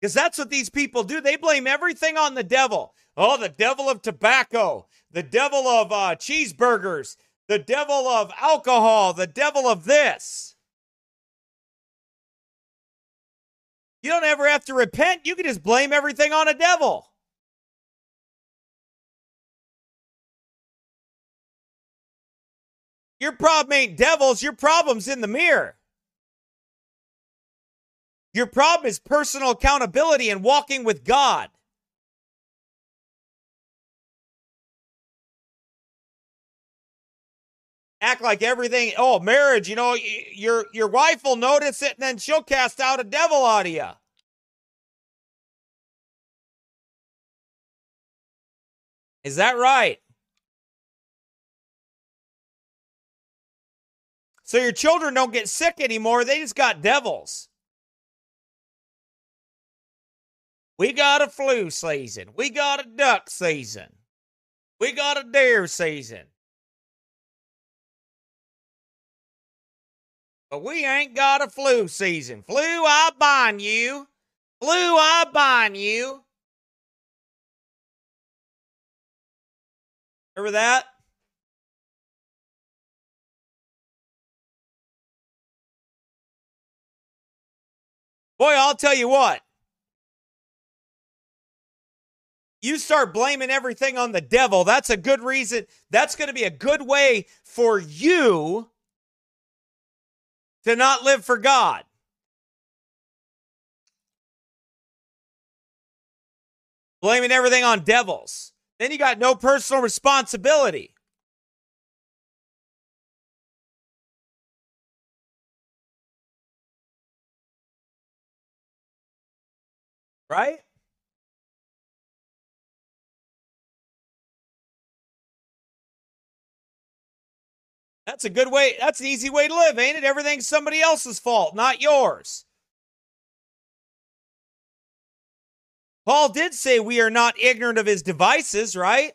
Speaker 1: Because that's what these people do. They blame everything on the devil. Oh, the devil of tobacco, the devil of uh, cheeseburgers, the devil of alcohol, the devil of this. You don't ever have to repent. You can just blame everything on a devil. Your problem ain't devils, your problem's in the mirror. Your problem is personal accountability and walking with God. Act like everything, oh, marriage, you know, your your wife will notice it and then she'll cast out a devil out of you. Is that right? So your children don't get sick anymore, they just got devils. We got a flu season. We got a duck season. We got a deer season. But we ain't got a flu season. Flu, I bind you. Flu, I bind you. Remember that? Boy, I'll tell you what. You start blaming everything on the devil. That's a good reason. That's going to be a good way for you to not live for God. Blaming everything on devils. Then you got no personal responsibility. Right? That's a good way. That's an easy way to live, ain't it? Everything's somebody else's fault, not yours. Paul did say we are not ignorant of his devices, right?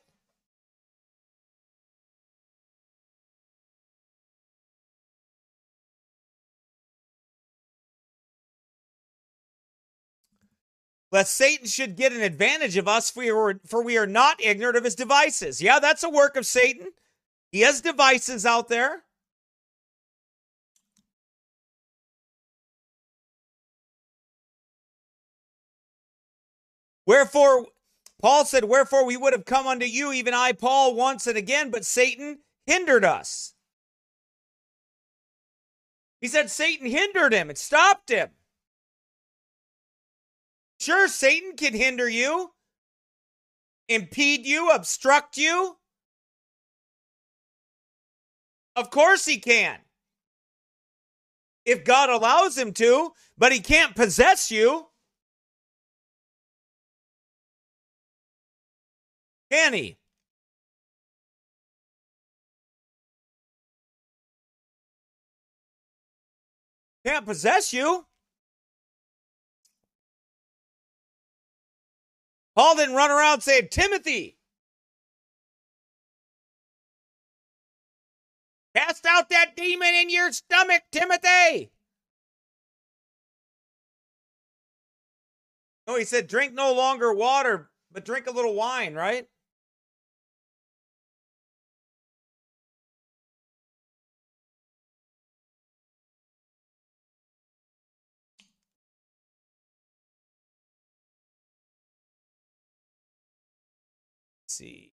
Speaker 1: Lest Satan should get an advantage of us, for we are, for we are not ignorant of his devices. Yeah, that's a work of Satan. He has devices out there. Wherefore, Paul said, Wherefore we would have come unto you, even I, Paul, once and again, but Satan hindered us. He said Satan hindered him, it stopped him. Sure, Satan can hinder you, impede you, obstruct you. Of course he can. If God allows him to, but he can't possess you. Can he? Can't possess you. Paul didn't run around saying, Timothy, cast out that demon in your stomach, Timothy. No, he said, drink no longer water, but drink a little wine, right? Let's see.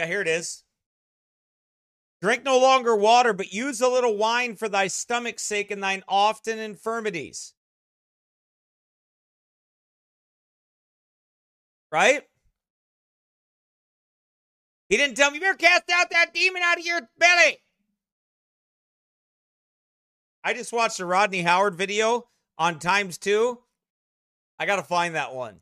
Speaker 1: Yeah, here it is. Drink no longer water, but use a little wine for thy stomach's sake and thine often infirmities. Right? He didn't tell me, you better cast out that demon out of your belly. I just watched a Rodney Howard video on times two. I got to find that one.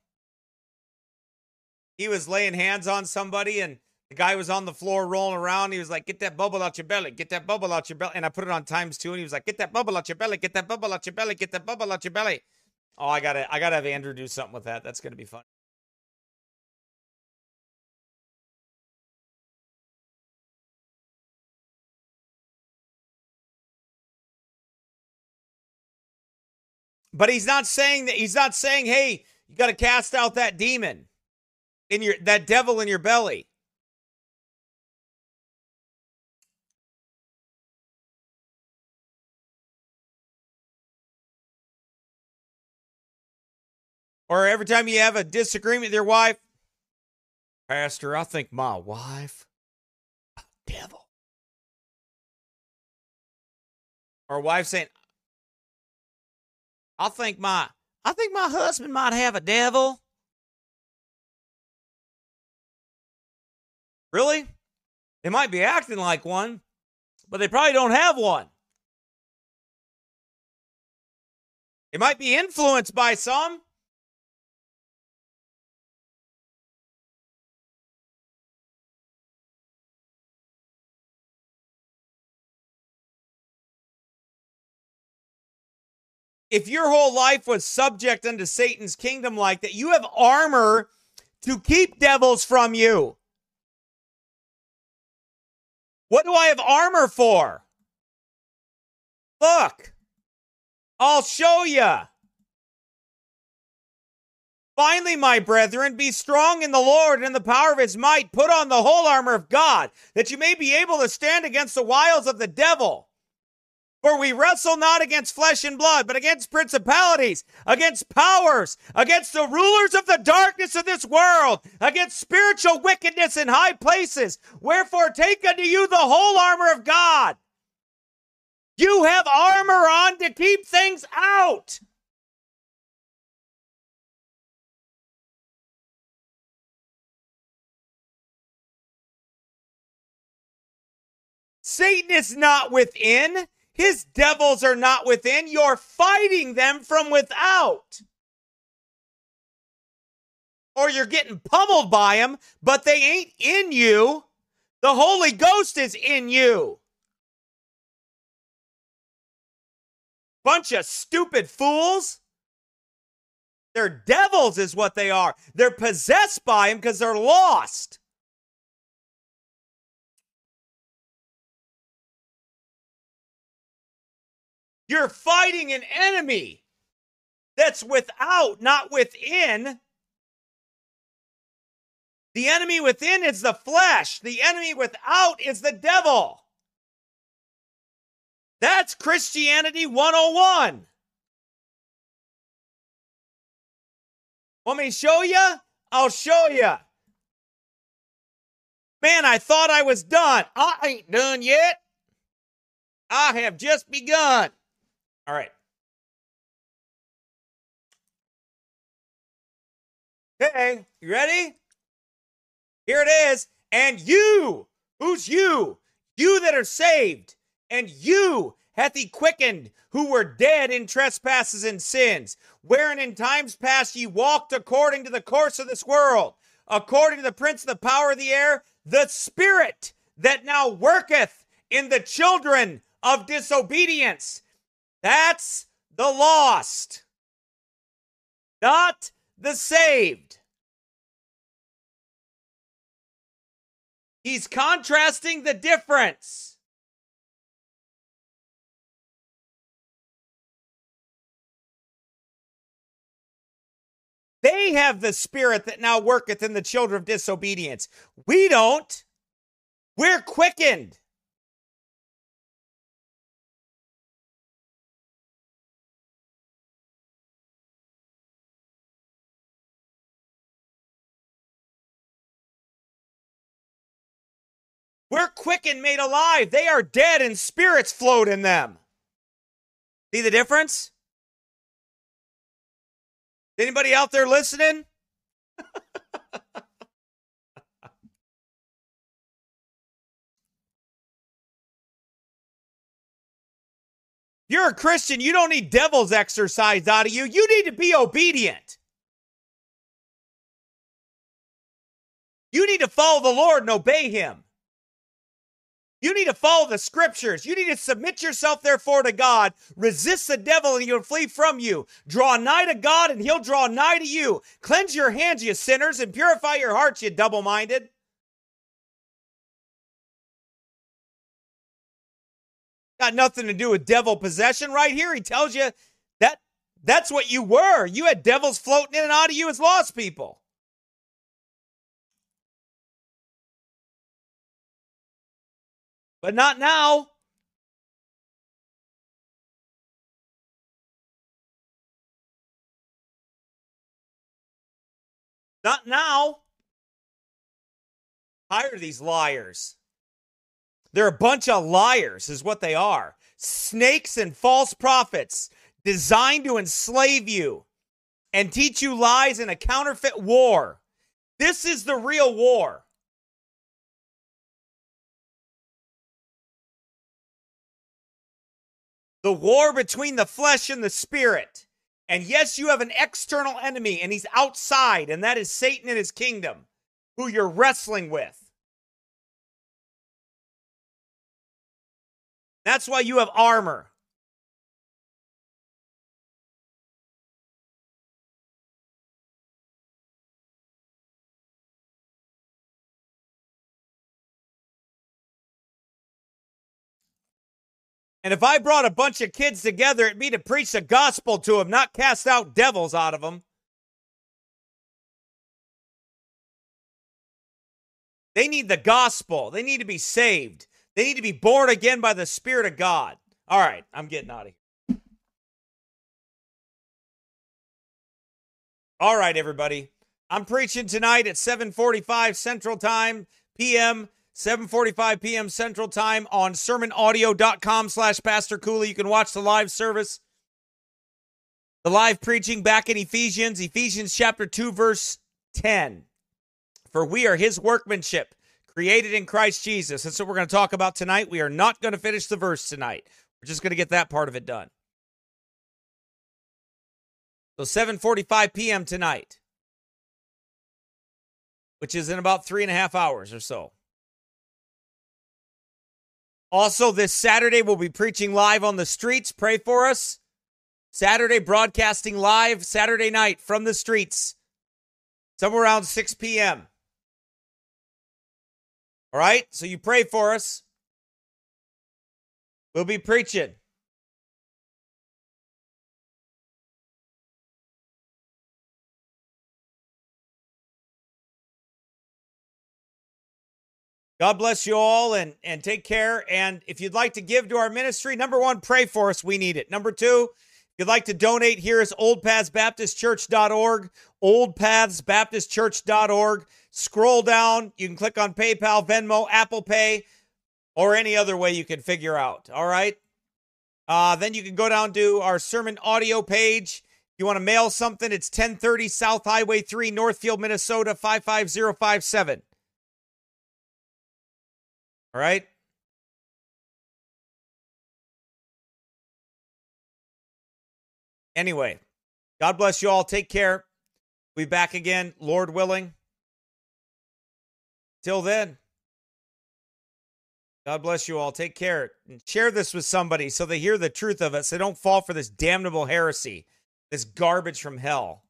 Speaker 1: He was laying hands on somebody and the guy was on the floor rolling around. He was like, Get that bubble out your belly. Get that bubble out your belly. And I put it on times two and he was like, Get that bubble out your belly. Get that bubble out your belly. Get that bubble out your belly. Oh, I got to I got to have Andrew do something with that. That's to be fun. But he's not saying that he's not saying, "Hey, you got to cast out that demon in your that devil in your belly." Or every time you have a disagreement with your wife, Pastor, I think my wife a devil. Or wife saying, I think my I think my husband might have a devil. Really? They might be acting like one, but they probably don't have one. They might be influenced by some. If your whole life was subject unto Satan's kingdom like that, you have armor to keep devils from you. What do I have armor for? Look, I'll show you. Finally, my brethren, be strong in the Lord and in the power of his might. Put on the whole armor of God, that you may be able to stand against the wiles of the devil. For we wrestle not against flesh and blood, but against principalities, against powers, against the rulers of the darkness of this world, against spiritual wickedness in high places. Wherefore, take unto you the whole armor of God. You have armor on to keep things out. Satan is not within. His devils are not within. You're fighting them from without. Or you're getting pummeled by them, but they ain't in you. The Holy Ghost is in you. Bunch of stupid fools. They're devils, is what they are. They're possessed by him because they're lost. You're fighting an enemy that's without, not within. The enemy within is the flesh, the enemy without is the devil. That's Christianity 101. Want me to show you? I'll show you. Man, I thought I was done. I ain't done yet. I have just begun. All right. Okay, you ready? Here it is. And you, who's you? You that are saved, and you hath he quickened, who were dead in trespasses and sins, wherein in times past ye walked according to the course of this world, according to the prince of the power of the air, the spirit that now worketh in the children of disobedience. That's the lost, not the saved. He's contrasting the difference. They have the spirit that now worketh in the children of disobedience. We don't. We're quickened. We're quickened, made alive. They are dead and spirits float in them. See the difference? Anybody out there listening? You're a Christian. You don't need devil's exercise out of you. You need to be obedient. You need to follow the Lord and obey him. You need to follow the scriptures. You need to submit yourself, therefore, to God. Resist the devil and he'll flee from you. Draw nigh to God and he'll draw nigh to you. Cleanse your hands, you sinners, and purify your hearts, you double minded. Got nothing to do with devil possession right here. He tells you that that's what you were. You had devils floating in and out of you as lost people. But not now. Not now. Hire these liars. They're a bunch of liars, is what they are. Snakes and false prophets designed to enslave you and teach you lies in a counterfeit war. This is the real war. The war between the flesh and the spirit. And yes, you have an external enemy, and he's outside, and that is Satan and his kingdom, who you're wrestling with. That's why you have armor. And if I brought a bunch of kids together, it'd be to preach the gospel to them, not cast out devils out of them. They need the gospel. They need to be saved. They need to be born again by the Spirit of God. All right, I'm getting out of here. All right, everybody. I'm preaching tonight at 7:45 Central Time PM 7:45 p.m. Central Time on sermonaudio.com slash Pastor Cooley. You can watch the live service, the live preaching back in Ephesians, Ephesians chapter 2, verse 10. For we are his workmanship, created in Christ Jesus. That's what we're going to talk about tonight. We are not going to finish the verse tonight. We're just going to get that part of it done. So 7:45 p.m. tonight, which is in about three and a half hours or so. Also, this Saturday, we'll be preaching live on the streets. Pray for us. Saturday, broadcasting live Saturday night from the streets, somewhere around 6 p.m. All right? So you pray for us. We'll be preaching. God bless you all and, and take care. And if you'd like to give to our ministry, number one, pray for us. We need it. Number two, if you'd like to donate, here is oldpathsbaptistchurch.org, oldpathsbaptistchurch.org. Scroll down. You can click on PayPal, Venmo, Apple Pay, or any other way you can figure out. All right. Uh, then you can go down to our sermon audio page You want to mail something? It's 1030 South Highway 3, Northfield, Minnesota 55057. All right? Anyway, God bless you all. Take care. We'll be back again, Lord willing. Till then, God bless you all. Take care. And share this with somebody so they hear the truth of it, so they don't fall for this damnable heresy, this garbage from hell.